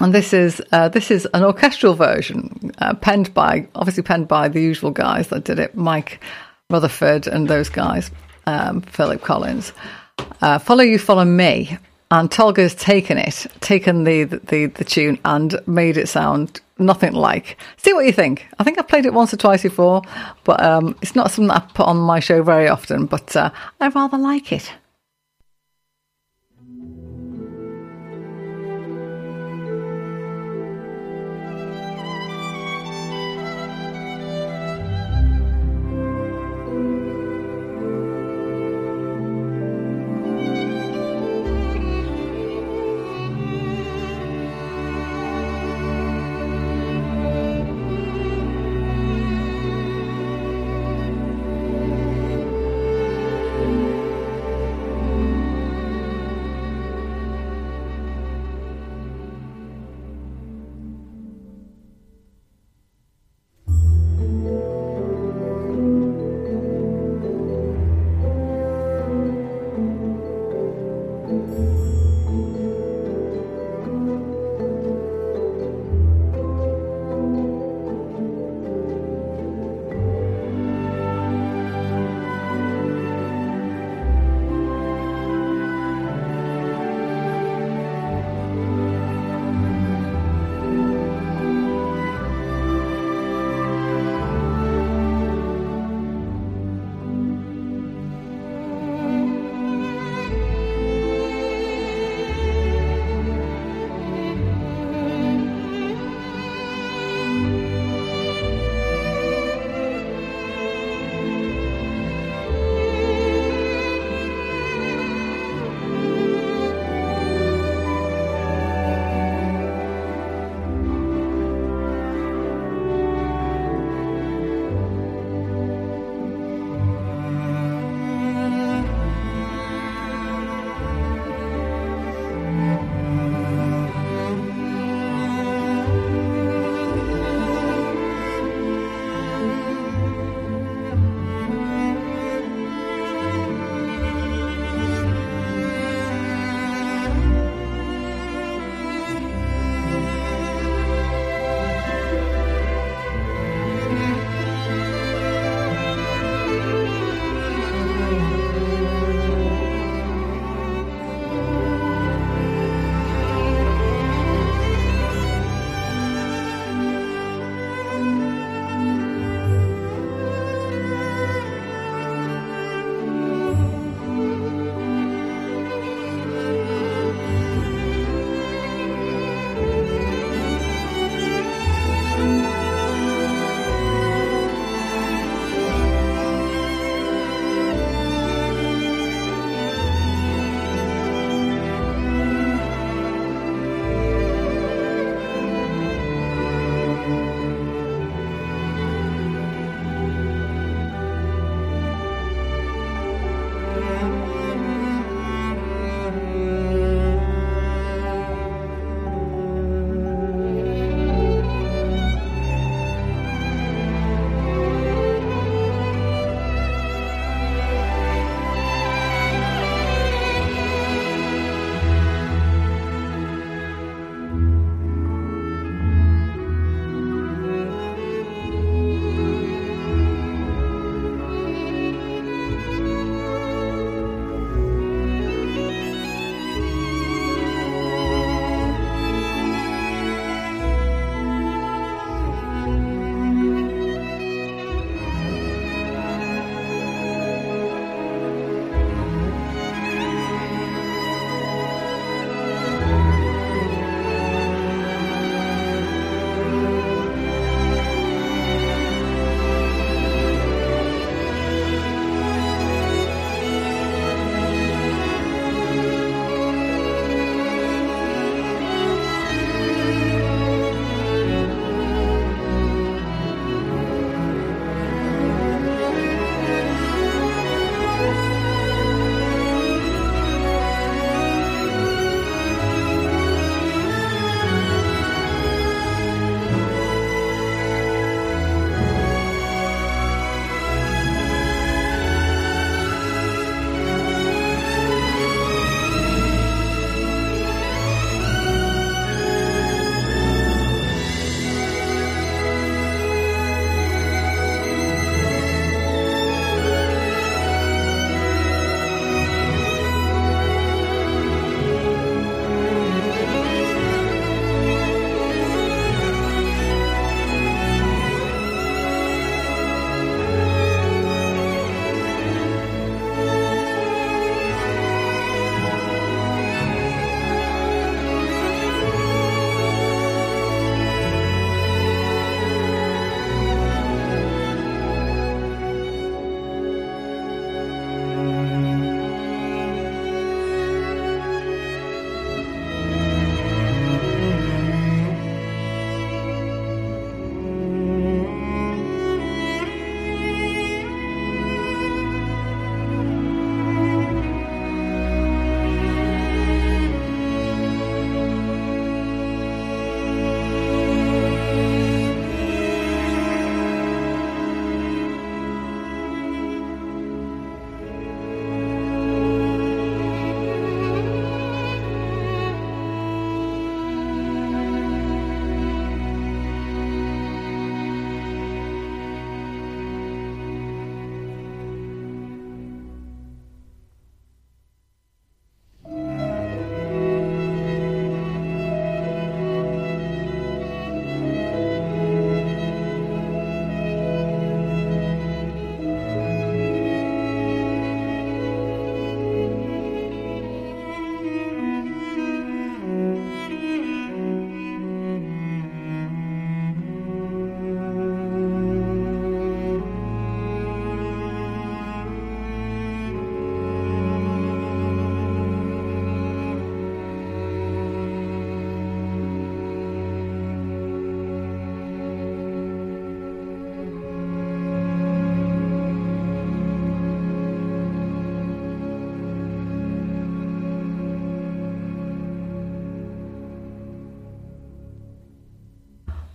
And this is uh, this is an orchestral version, uh, penned by obviously penned by the usual guys that did it, Mike Rutherford and those guys, um, Philip Collins. Uh, follow you, follow me, and Tolga's taken it, taken the, the the tune and made it sound nothing like. See what you think. I think I've played it once or twice before, but um, it's not something I put on my show very often. But uh, I rather like it.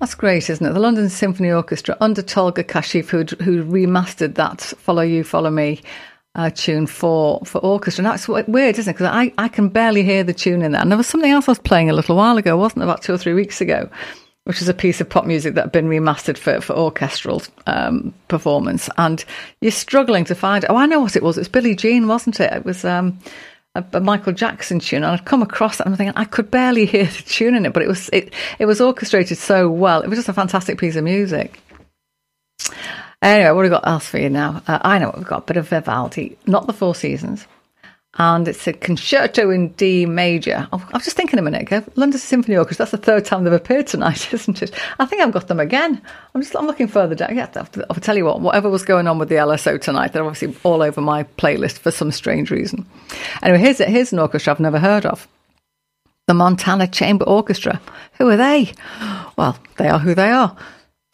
That's great, isn't it? The London Symphony Orchestra under Tolga Kashif, who who remastered that "Follow You, Follow Me" uh, tune for for orchestra. And that's weird, isn't it? Because I I can barely hear the tune in that. And there was something else I was playing a little while ago, wasn't? About two or three weeks ago, which is a piece of pop music that had been remastered for for orchestral um, performance. And you're struggling to find. Oh, I know what it was. It was Billie Jean, wasn't it? It was. Um, a, a, Michael Jackson tune, and I'd come across it, and I'm thinking I could barely hear the tune in it, but it was it it was orchestrated so well. It was just a fantastic piece of music. Anyway, what have we got else for you now? Uh, I know what we've got. A bit of Vivaldi, not the Four Seasons, and it's a concerto in D major. Oh, I was just thinking a minute ago. London Symphony Orchestra. That's the third time they've appeared tonight, isn't it? I think I've got them again. I'm just I'm looking further down. Yeah, I'll, tell you what. Whatever was going on with the LSO tonight, they're obviously all over my playlist for some strange reason. Anyway, here's here's an orchestra I've never heard of. The Montana Chamber Orchestra. Who are they? Well, they are who they are.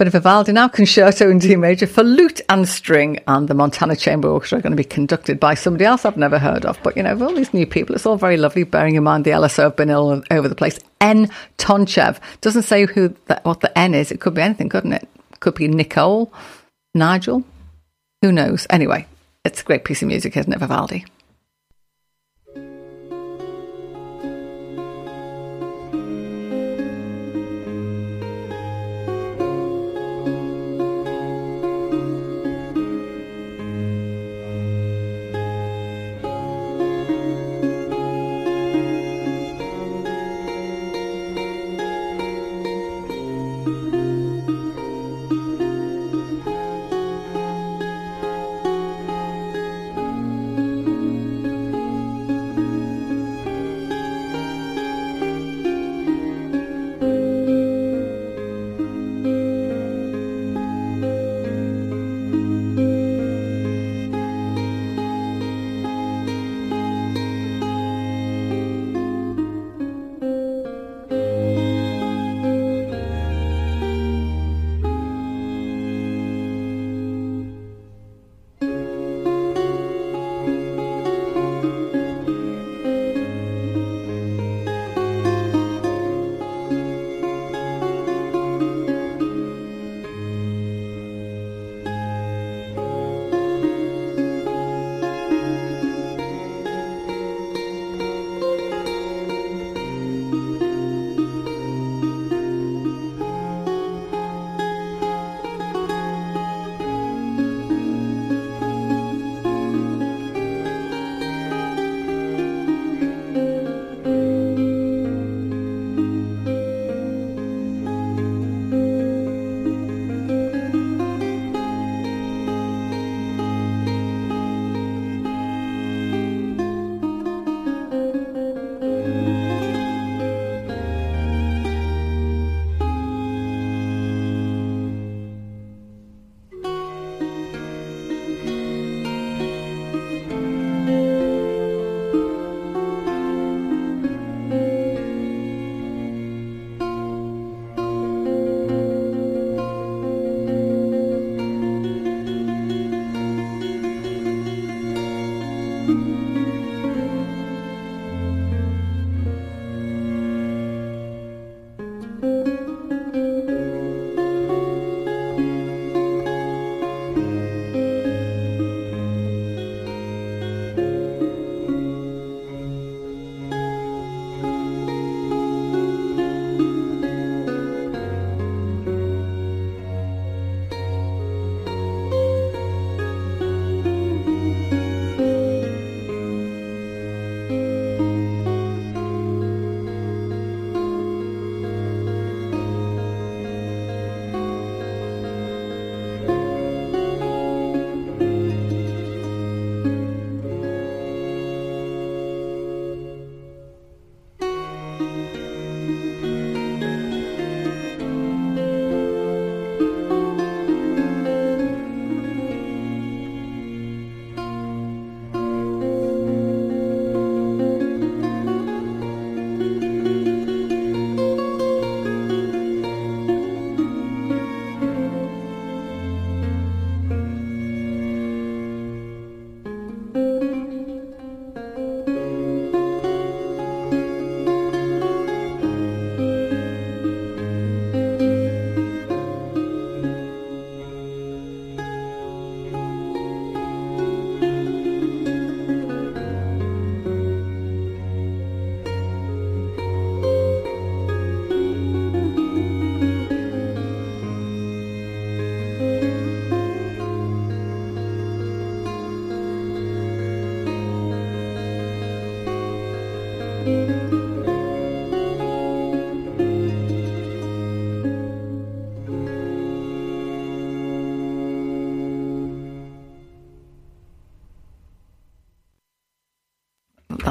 Bit of Vivaldi now, concerto in D major for lute and string, and the Montana Chamber Orchestra are going to be conducted by somebody else I've never heard of. But you know, all these new people, it's all very lovely. Bearing in mind the LSO have been all over the place. N. Tonchev doesn't say who the, what the N is. It could be anything, couldn't it? Could be Nicole, Nigel. Who knows? Anyway, it's a great piece of music, isn't it, Vivaldi?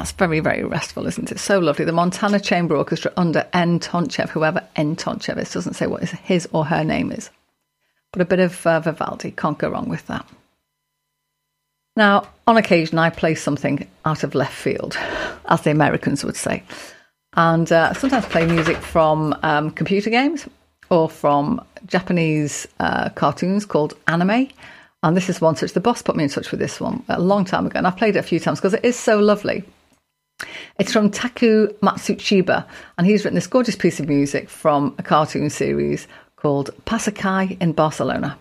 That's very, very restful, isn't it? So lovely. The Montana Chamber Orchestra under N. Tonchev, whoever N. Tonchev is, doesn't say what his or her name is. But a bit of uh, Vivaldi, can't go wrong with that. Now, on occasion, I play something out of left field, as the Americans would say, and uh, sometimes play music from um, computer games or from Japanese uh, cartoons called anime. And this is one such. The boss put me in touch with this one a long time ago, and I've played it a few times because it is so lovely. It's from Taku Matsushiba, and he's written this gorgeous piece of music from a cartoon series called Pasacai in Barcelona.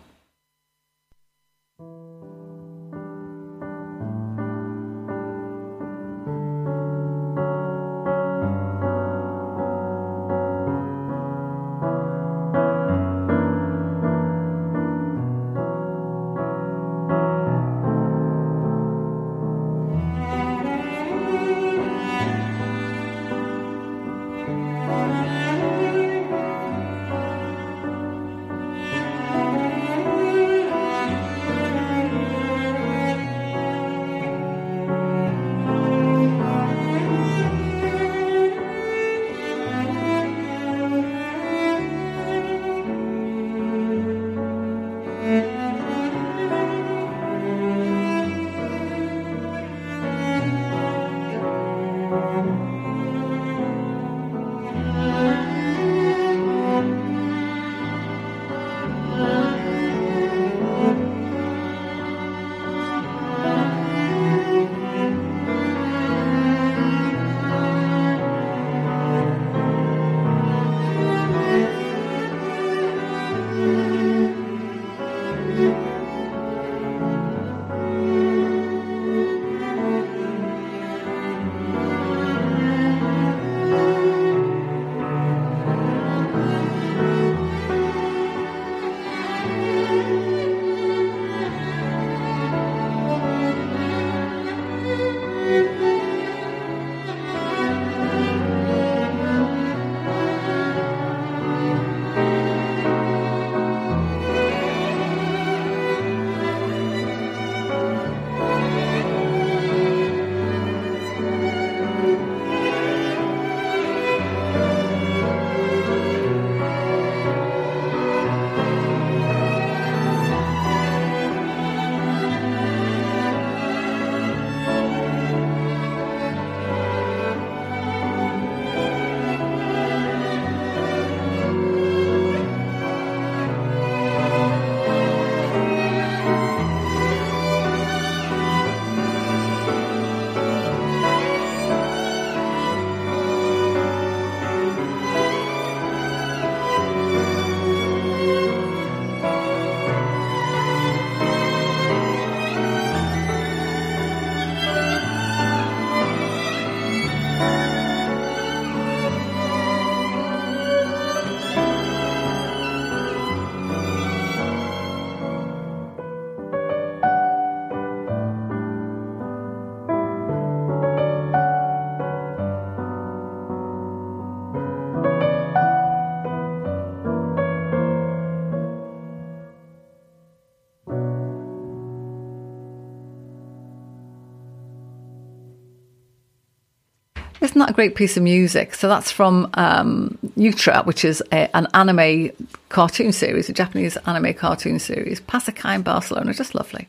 Great piece of music? So that's from um, Yutra, which is a, an anime cartoon series, a Japanese anime cartoon series. Pasacai in Barcelona, just lovely.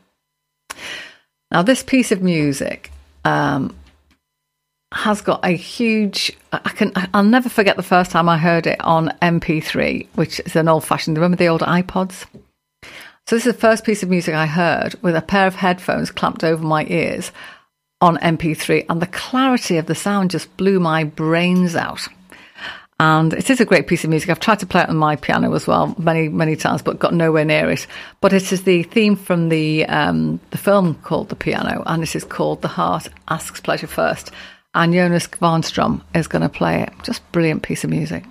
Now, this piece of music um, has got a huge. I can. I'll never forget the first time I heard it on MP3, which is an old-fashioned. Remember the old iPods? So this is the first piece of music I heard with a pair of headphones clamped over my ears on MP3, and the clarity of the sound just blew my brains out. And it is a great piece of music. I've tried to play it on my piano as well many, many times, but got nowhere near it. But it is the theme from the um, the film called The Piano, and it is called The Heart Asks Pleasure First. And Jonas Kvarnström is going to play it. Just brilliant piece of music.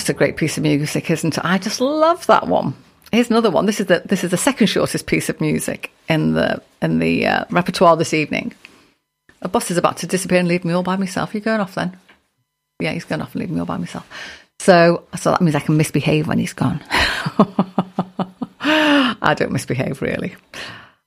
Just a great piece of music, isn't it? I just love that one. Here's another one. This is the this is the second shortest piece of music in the in the uh, repertoire this evening. A bus is about to disappear and leave me all by myself. You going off then? Yeah, he's going off and leaving me all by myself. So so that means I can misbehave when he's gone. I don't misbehave really.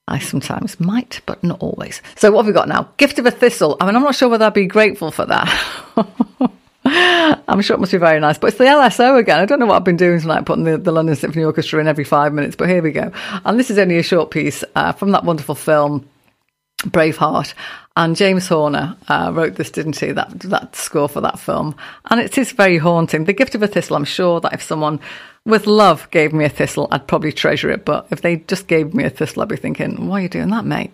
I sometimes might, but not always. So what have we got now? Gift of a Thistle. I mean, I'm not sure whether I'd be grateful for that. I'm sure it must be very nice. But it's the LSO again. I don't know what I've been doing tonight, putting the, the London Symphony Orchestra in every five minutes, but here we go. And this is only a short piece uh, from that wonderful film, Braveheart. And James Horner uh, wrote this, didn't he? That that score for that film, and it is very haunting. The Gift of a Thistle. I'm sure that if someone with love gave me a thistle, I'd probably treasure it. But if they just gave me a thistle, I'd be thinking, "Why are you doing that, mate?"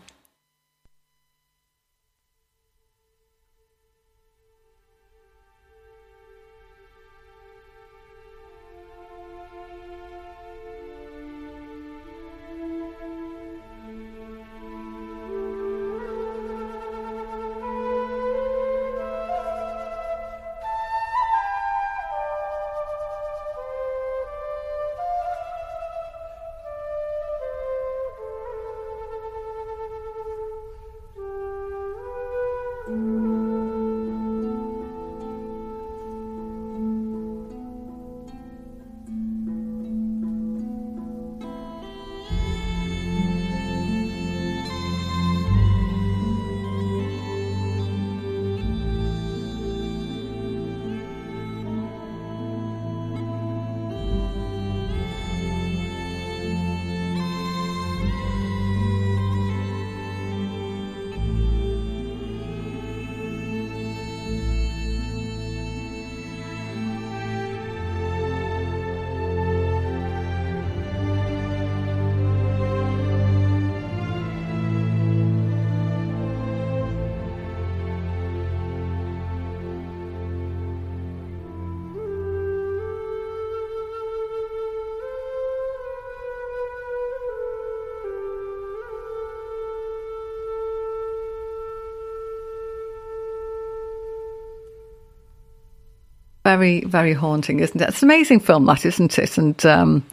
Very, very haunting, isn't it? It's an amazing film, that, isn't it? And um,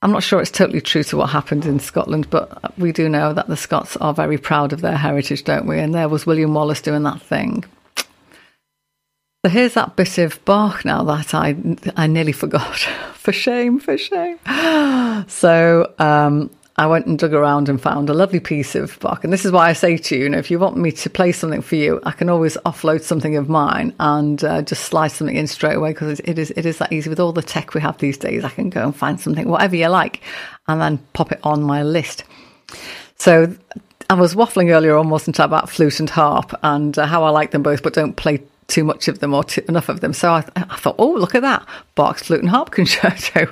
I'm not sure it's totally true to what happened in Scotland, but we do know that the Scots are very proud of their heritage, don't we? And there was William Wallace doing that thing. So here's that bit of Bach now that I I nearly forgot. for shame, for shame. So um, I went and dug around and found a lovely piece of Bach. And this is why I say to you, you know, if you want me to play something for you, I can always offload something of mine and uh, just slide something in straight away because it is it is that easy with all the tech we have these days. I can go and find something, whatever you like, and then pop it on my list. So I was waffling earlier on, wasn't I, about flute and harp and uh, how I like them both, but don't play too much of them or too, enough of them. So I, I, thought, oh, look at that Bach's flute and harp concerto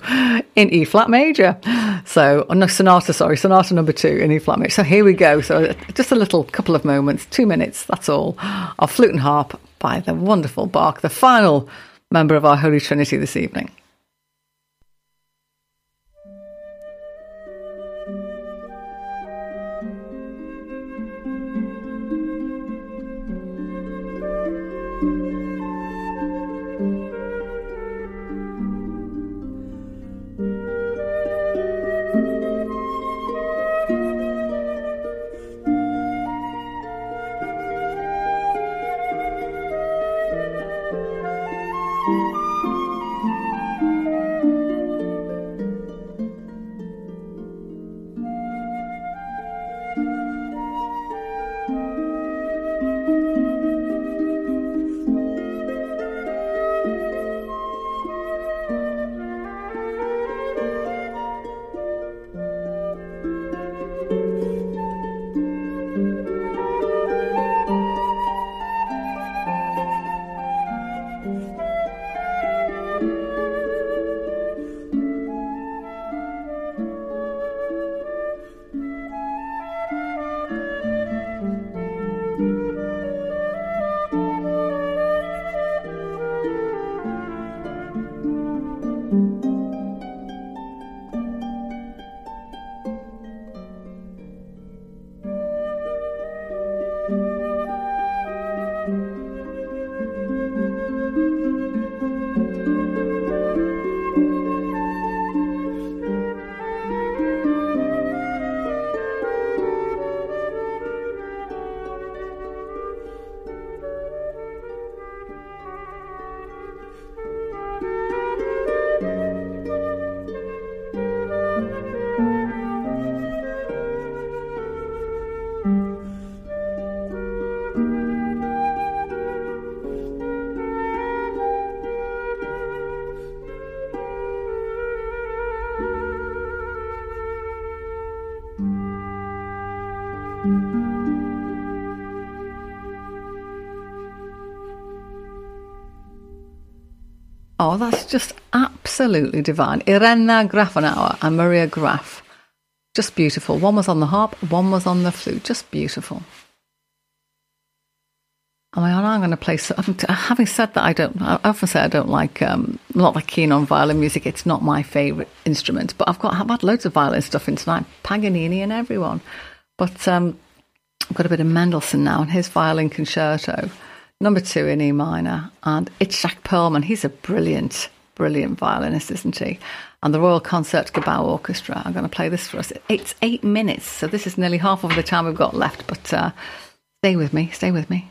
in E flat major. So, oh, no, sonata, sorry, sonata number two in E flat major. So here we go. So just a little couple of moments, two minutes, that's all, of flute and harp by the wonderful Bach, the final member of our Holy Trinity this evening. Just absolutely divine. Irena Grafenauer and Maria Graf. Just beautiful. One was on the harp, one was on the flute. Just beautiful. Am I on? I'm going to play. So, having said that, I don't. I often say I don't like. Um, I'm not that keen on violin music. It's not my favourite instrument. But I've got. I've had loads of violin stuff in tonight. Paganini and everyone. But um, I've got a bit of Mendelssohn now and his violin concerto, number two in E minor, and Itzhak Perlman. He's a brilliant, brilliant violinist, isn't he? And the Royal Concert Concertgebouw Orchestra. I'm going to play this for us. It's eight minutes, so this is nearly half of the time we've got left. But uh, stay with me. Stay with me.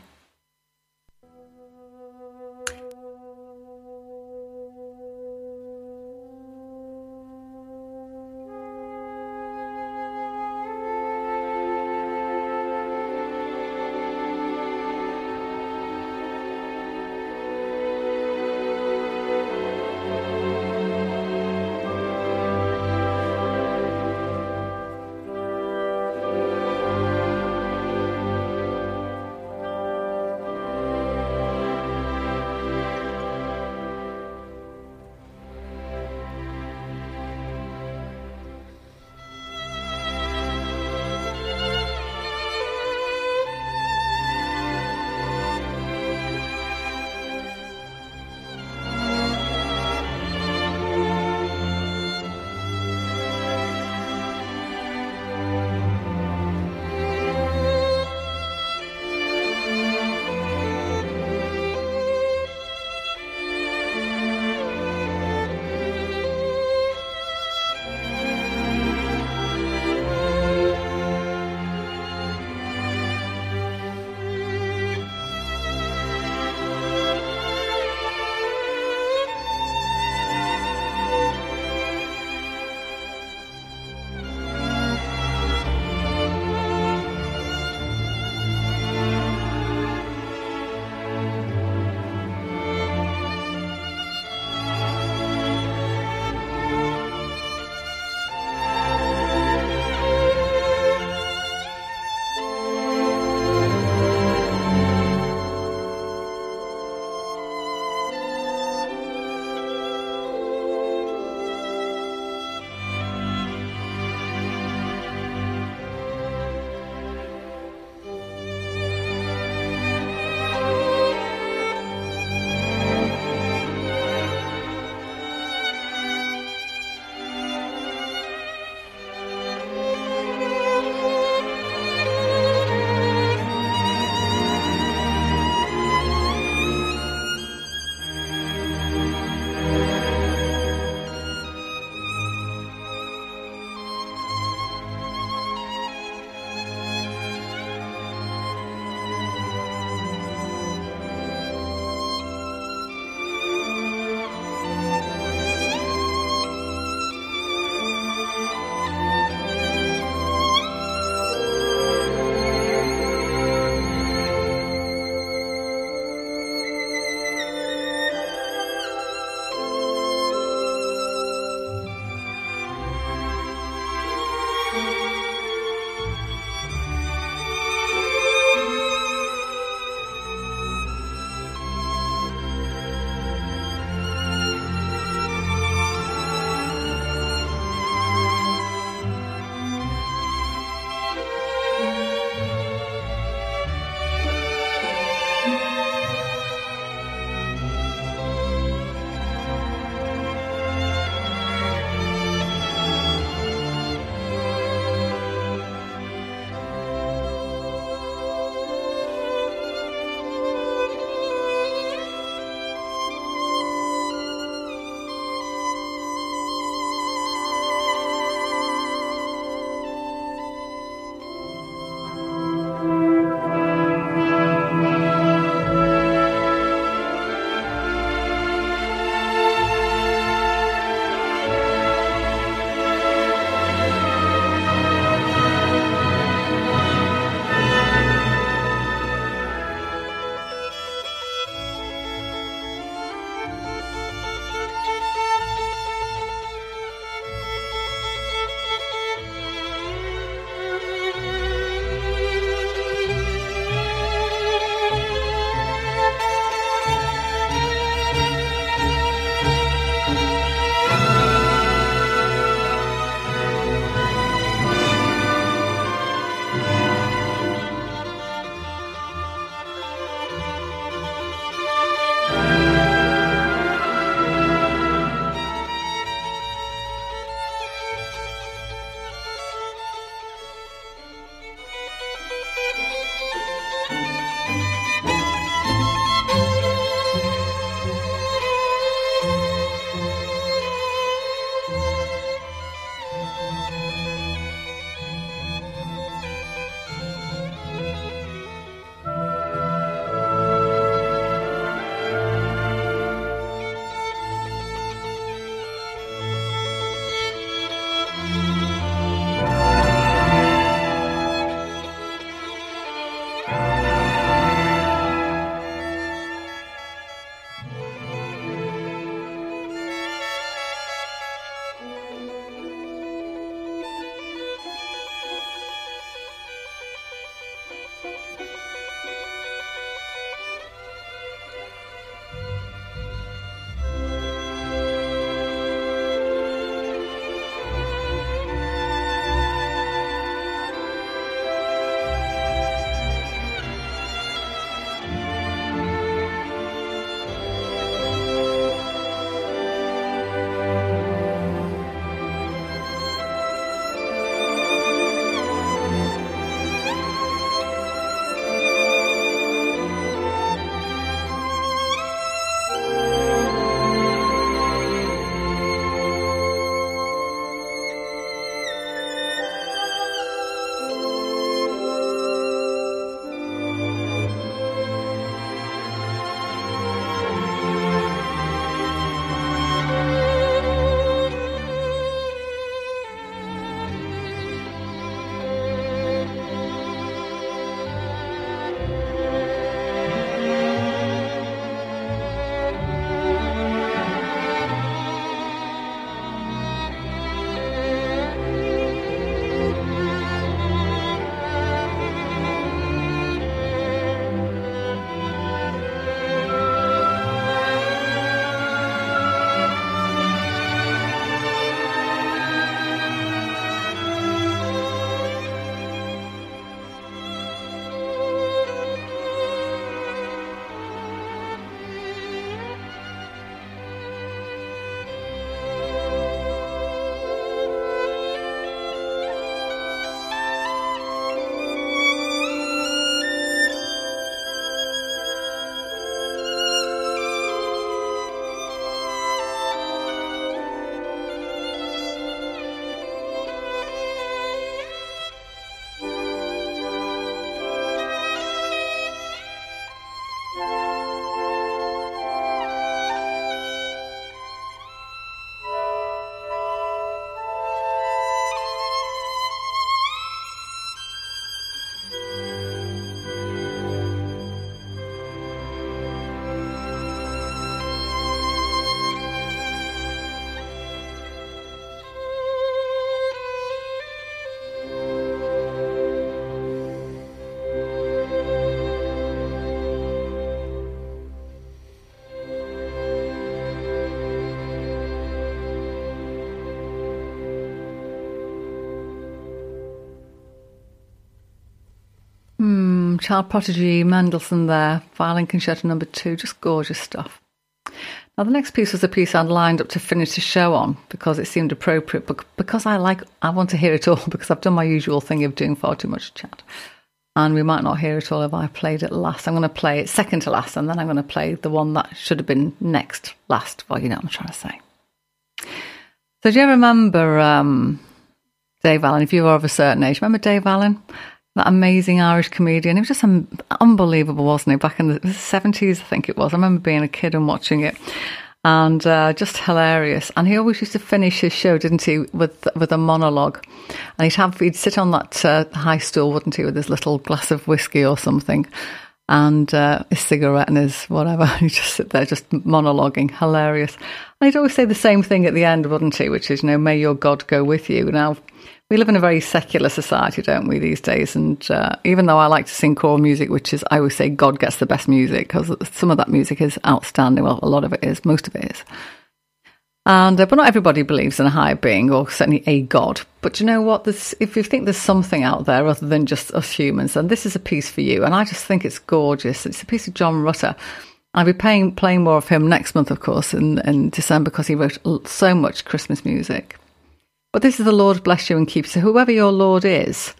Child Prodigy Mendelssohn there, violin concerto number two, just gorgeous stuff. Now the next piece was a piece I'd lined up to finish the show on because it seemed appropriate, but because I like, I want to hear it all because I've done my usual thing of doing far too much chat. And we might not hear it all if I played it last. I'm going to play it second to last, and then I'm going to play the one that should have been next last. Well, you know what I'm trying to say. So do you remember um, Dave Allen? If you were of a certain age, remember Dave Allen? That amazing Irish comedian. He was just un- unbelievable, wasn't he? Back in the 70s, I think it was. I remember being a kid and watching it. And uh, just hilarious. And he always used to finish his show, didn't he, with with a monologue. And he'd have he'd sit on that uh, high stool, wouldn't he, with his little glass of whiskey or something, and uh, his cigarette and his whatever. He'd just sit there, just monologuing, hilarious. And he'd always say the same thing at the end, wouldn't he? Which is, you know, may your God go with you. Now, we live in a very secular society, don't we, these days? And uh, even though I like to sing choral music, which is, I always say, God gets the best music because some of that music is outstanding. Well, a lot of it is, most of it is. And uh, but not everybody believes in a higher being or certainly a God. But you know what? There's, if you think there's something out there other than just us humans, then this is a piece for you. And I just think it's gorgeous. It's a piece of John Rutter. I'll be playing playing more of him next month, of course, in, in December because he wrote so much Christmas music. But this is the Lord bless you and keep. So whoever your Lord is,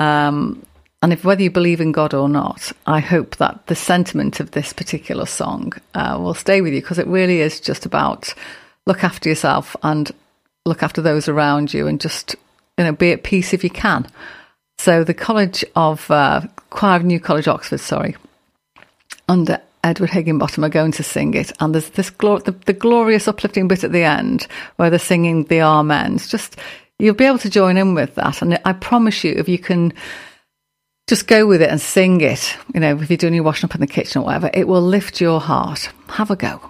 um, and if whether you believe in God or not, I hope that the sentiment of this particular song uh, will stay with you because it really is just about look after yourself and look after those around you and just you know be at peace if you can. So the College of uh, Choir of New College Oxford, sorry, under Edward Higginbottom are going to sing it, and there's this glor- the, the, glorious uplifting bit at the end where they're singing the Amens. Just you'll be able to join in with that, and I promise you, if you can just go with it and sing it, you know, if you're doing your washing up in the kitchen or whatever, it will lift your heart. Have a go.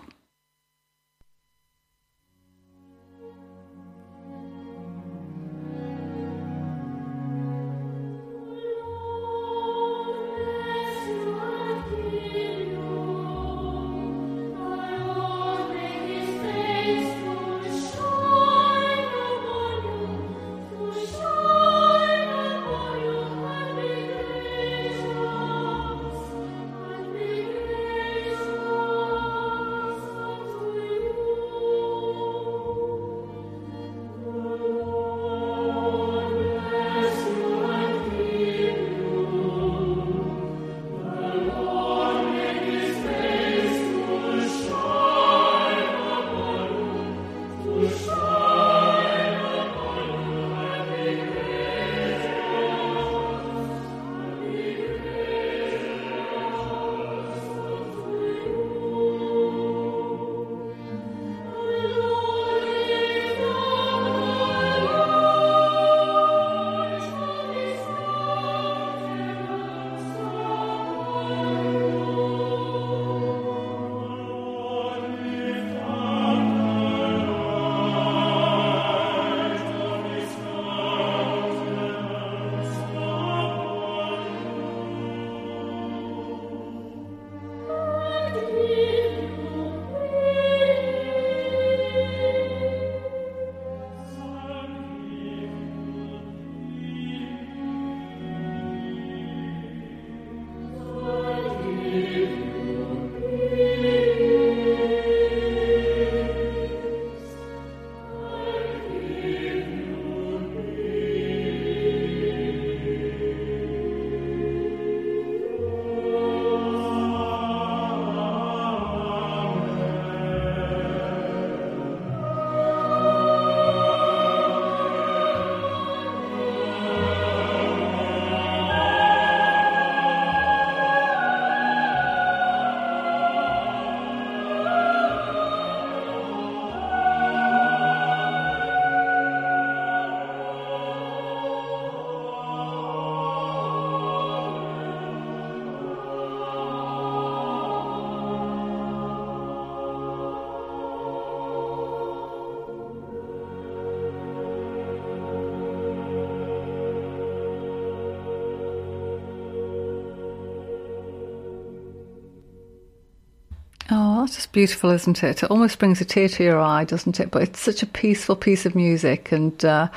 That's just beautiful, isn't it? It almost brings a tear to your eye, doesn't it? But it's such a peaceful piece of music, and uh,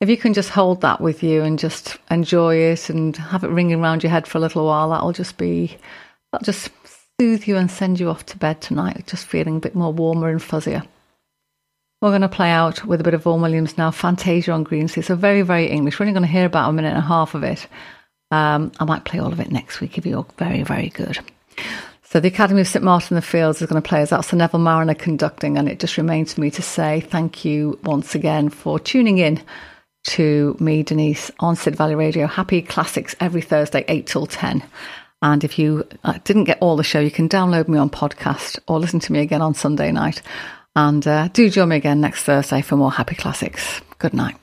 if you can just hold that with you and just enjoy it and have it ringing around your head for a little while, that'll just be, that'll just soothe you and send you off to bed tonight, just feeling a bit more warmer and fuzzier. We're going to play out with a bit of Vaughan Williams now, Fantasia on Greensleeves. So very, very English. We're only going to hear about a minute and a half of it. Um, I might play all of it next week if you're very, very good. So the Academy of St Martin in the Fields is going to play us out. So Neville Marriner conducting, and it just remains for me to say thank you once again for tuning in to me, Denise, on Sid Valley Radio. Happy Classics every Thursday, 8 till 10. And if you uh, didn't get all the show, you can download me on podcast or listen to me again on Sunday night. And uh, do join me again next Thursday for more Happy Classics. Good night.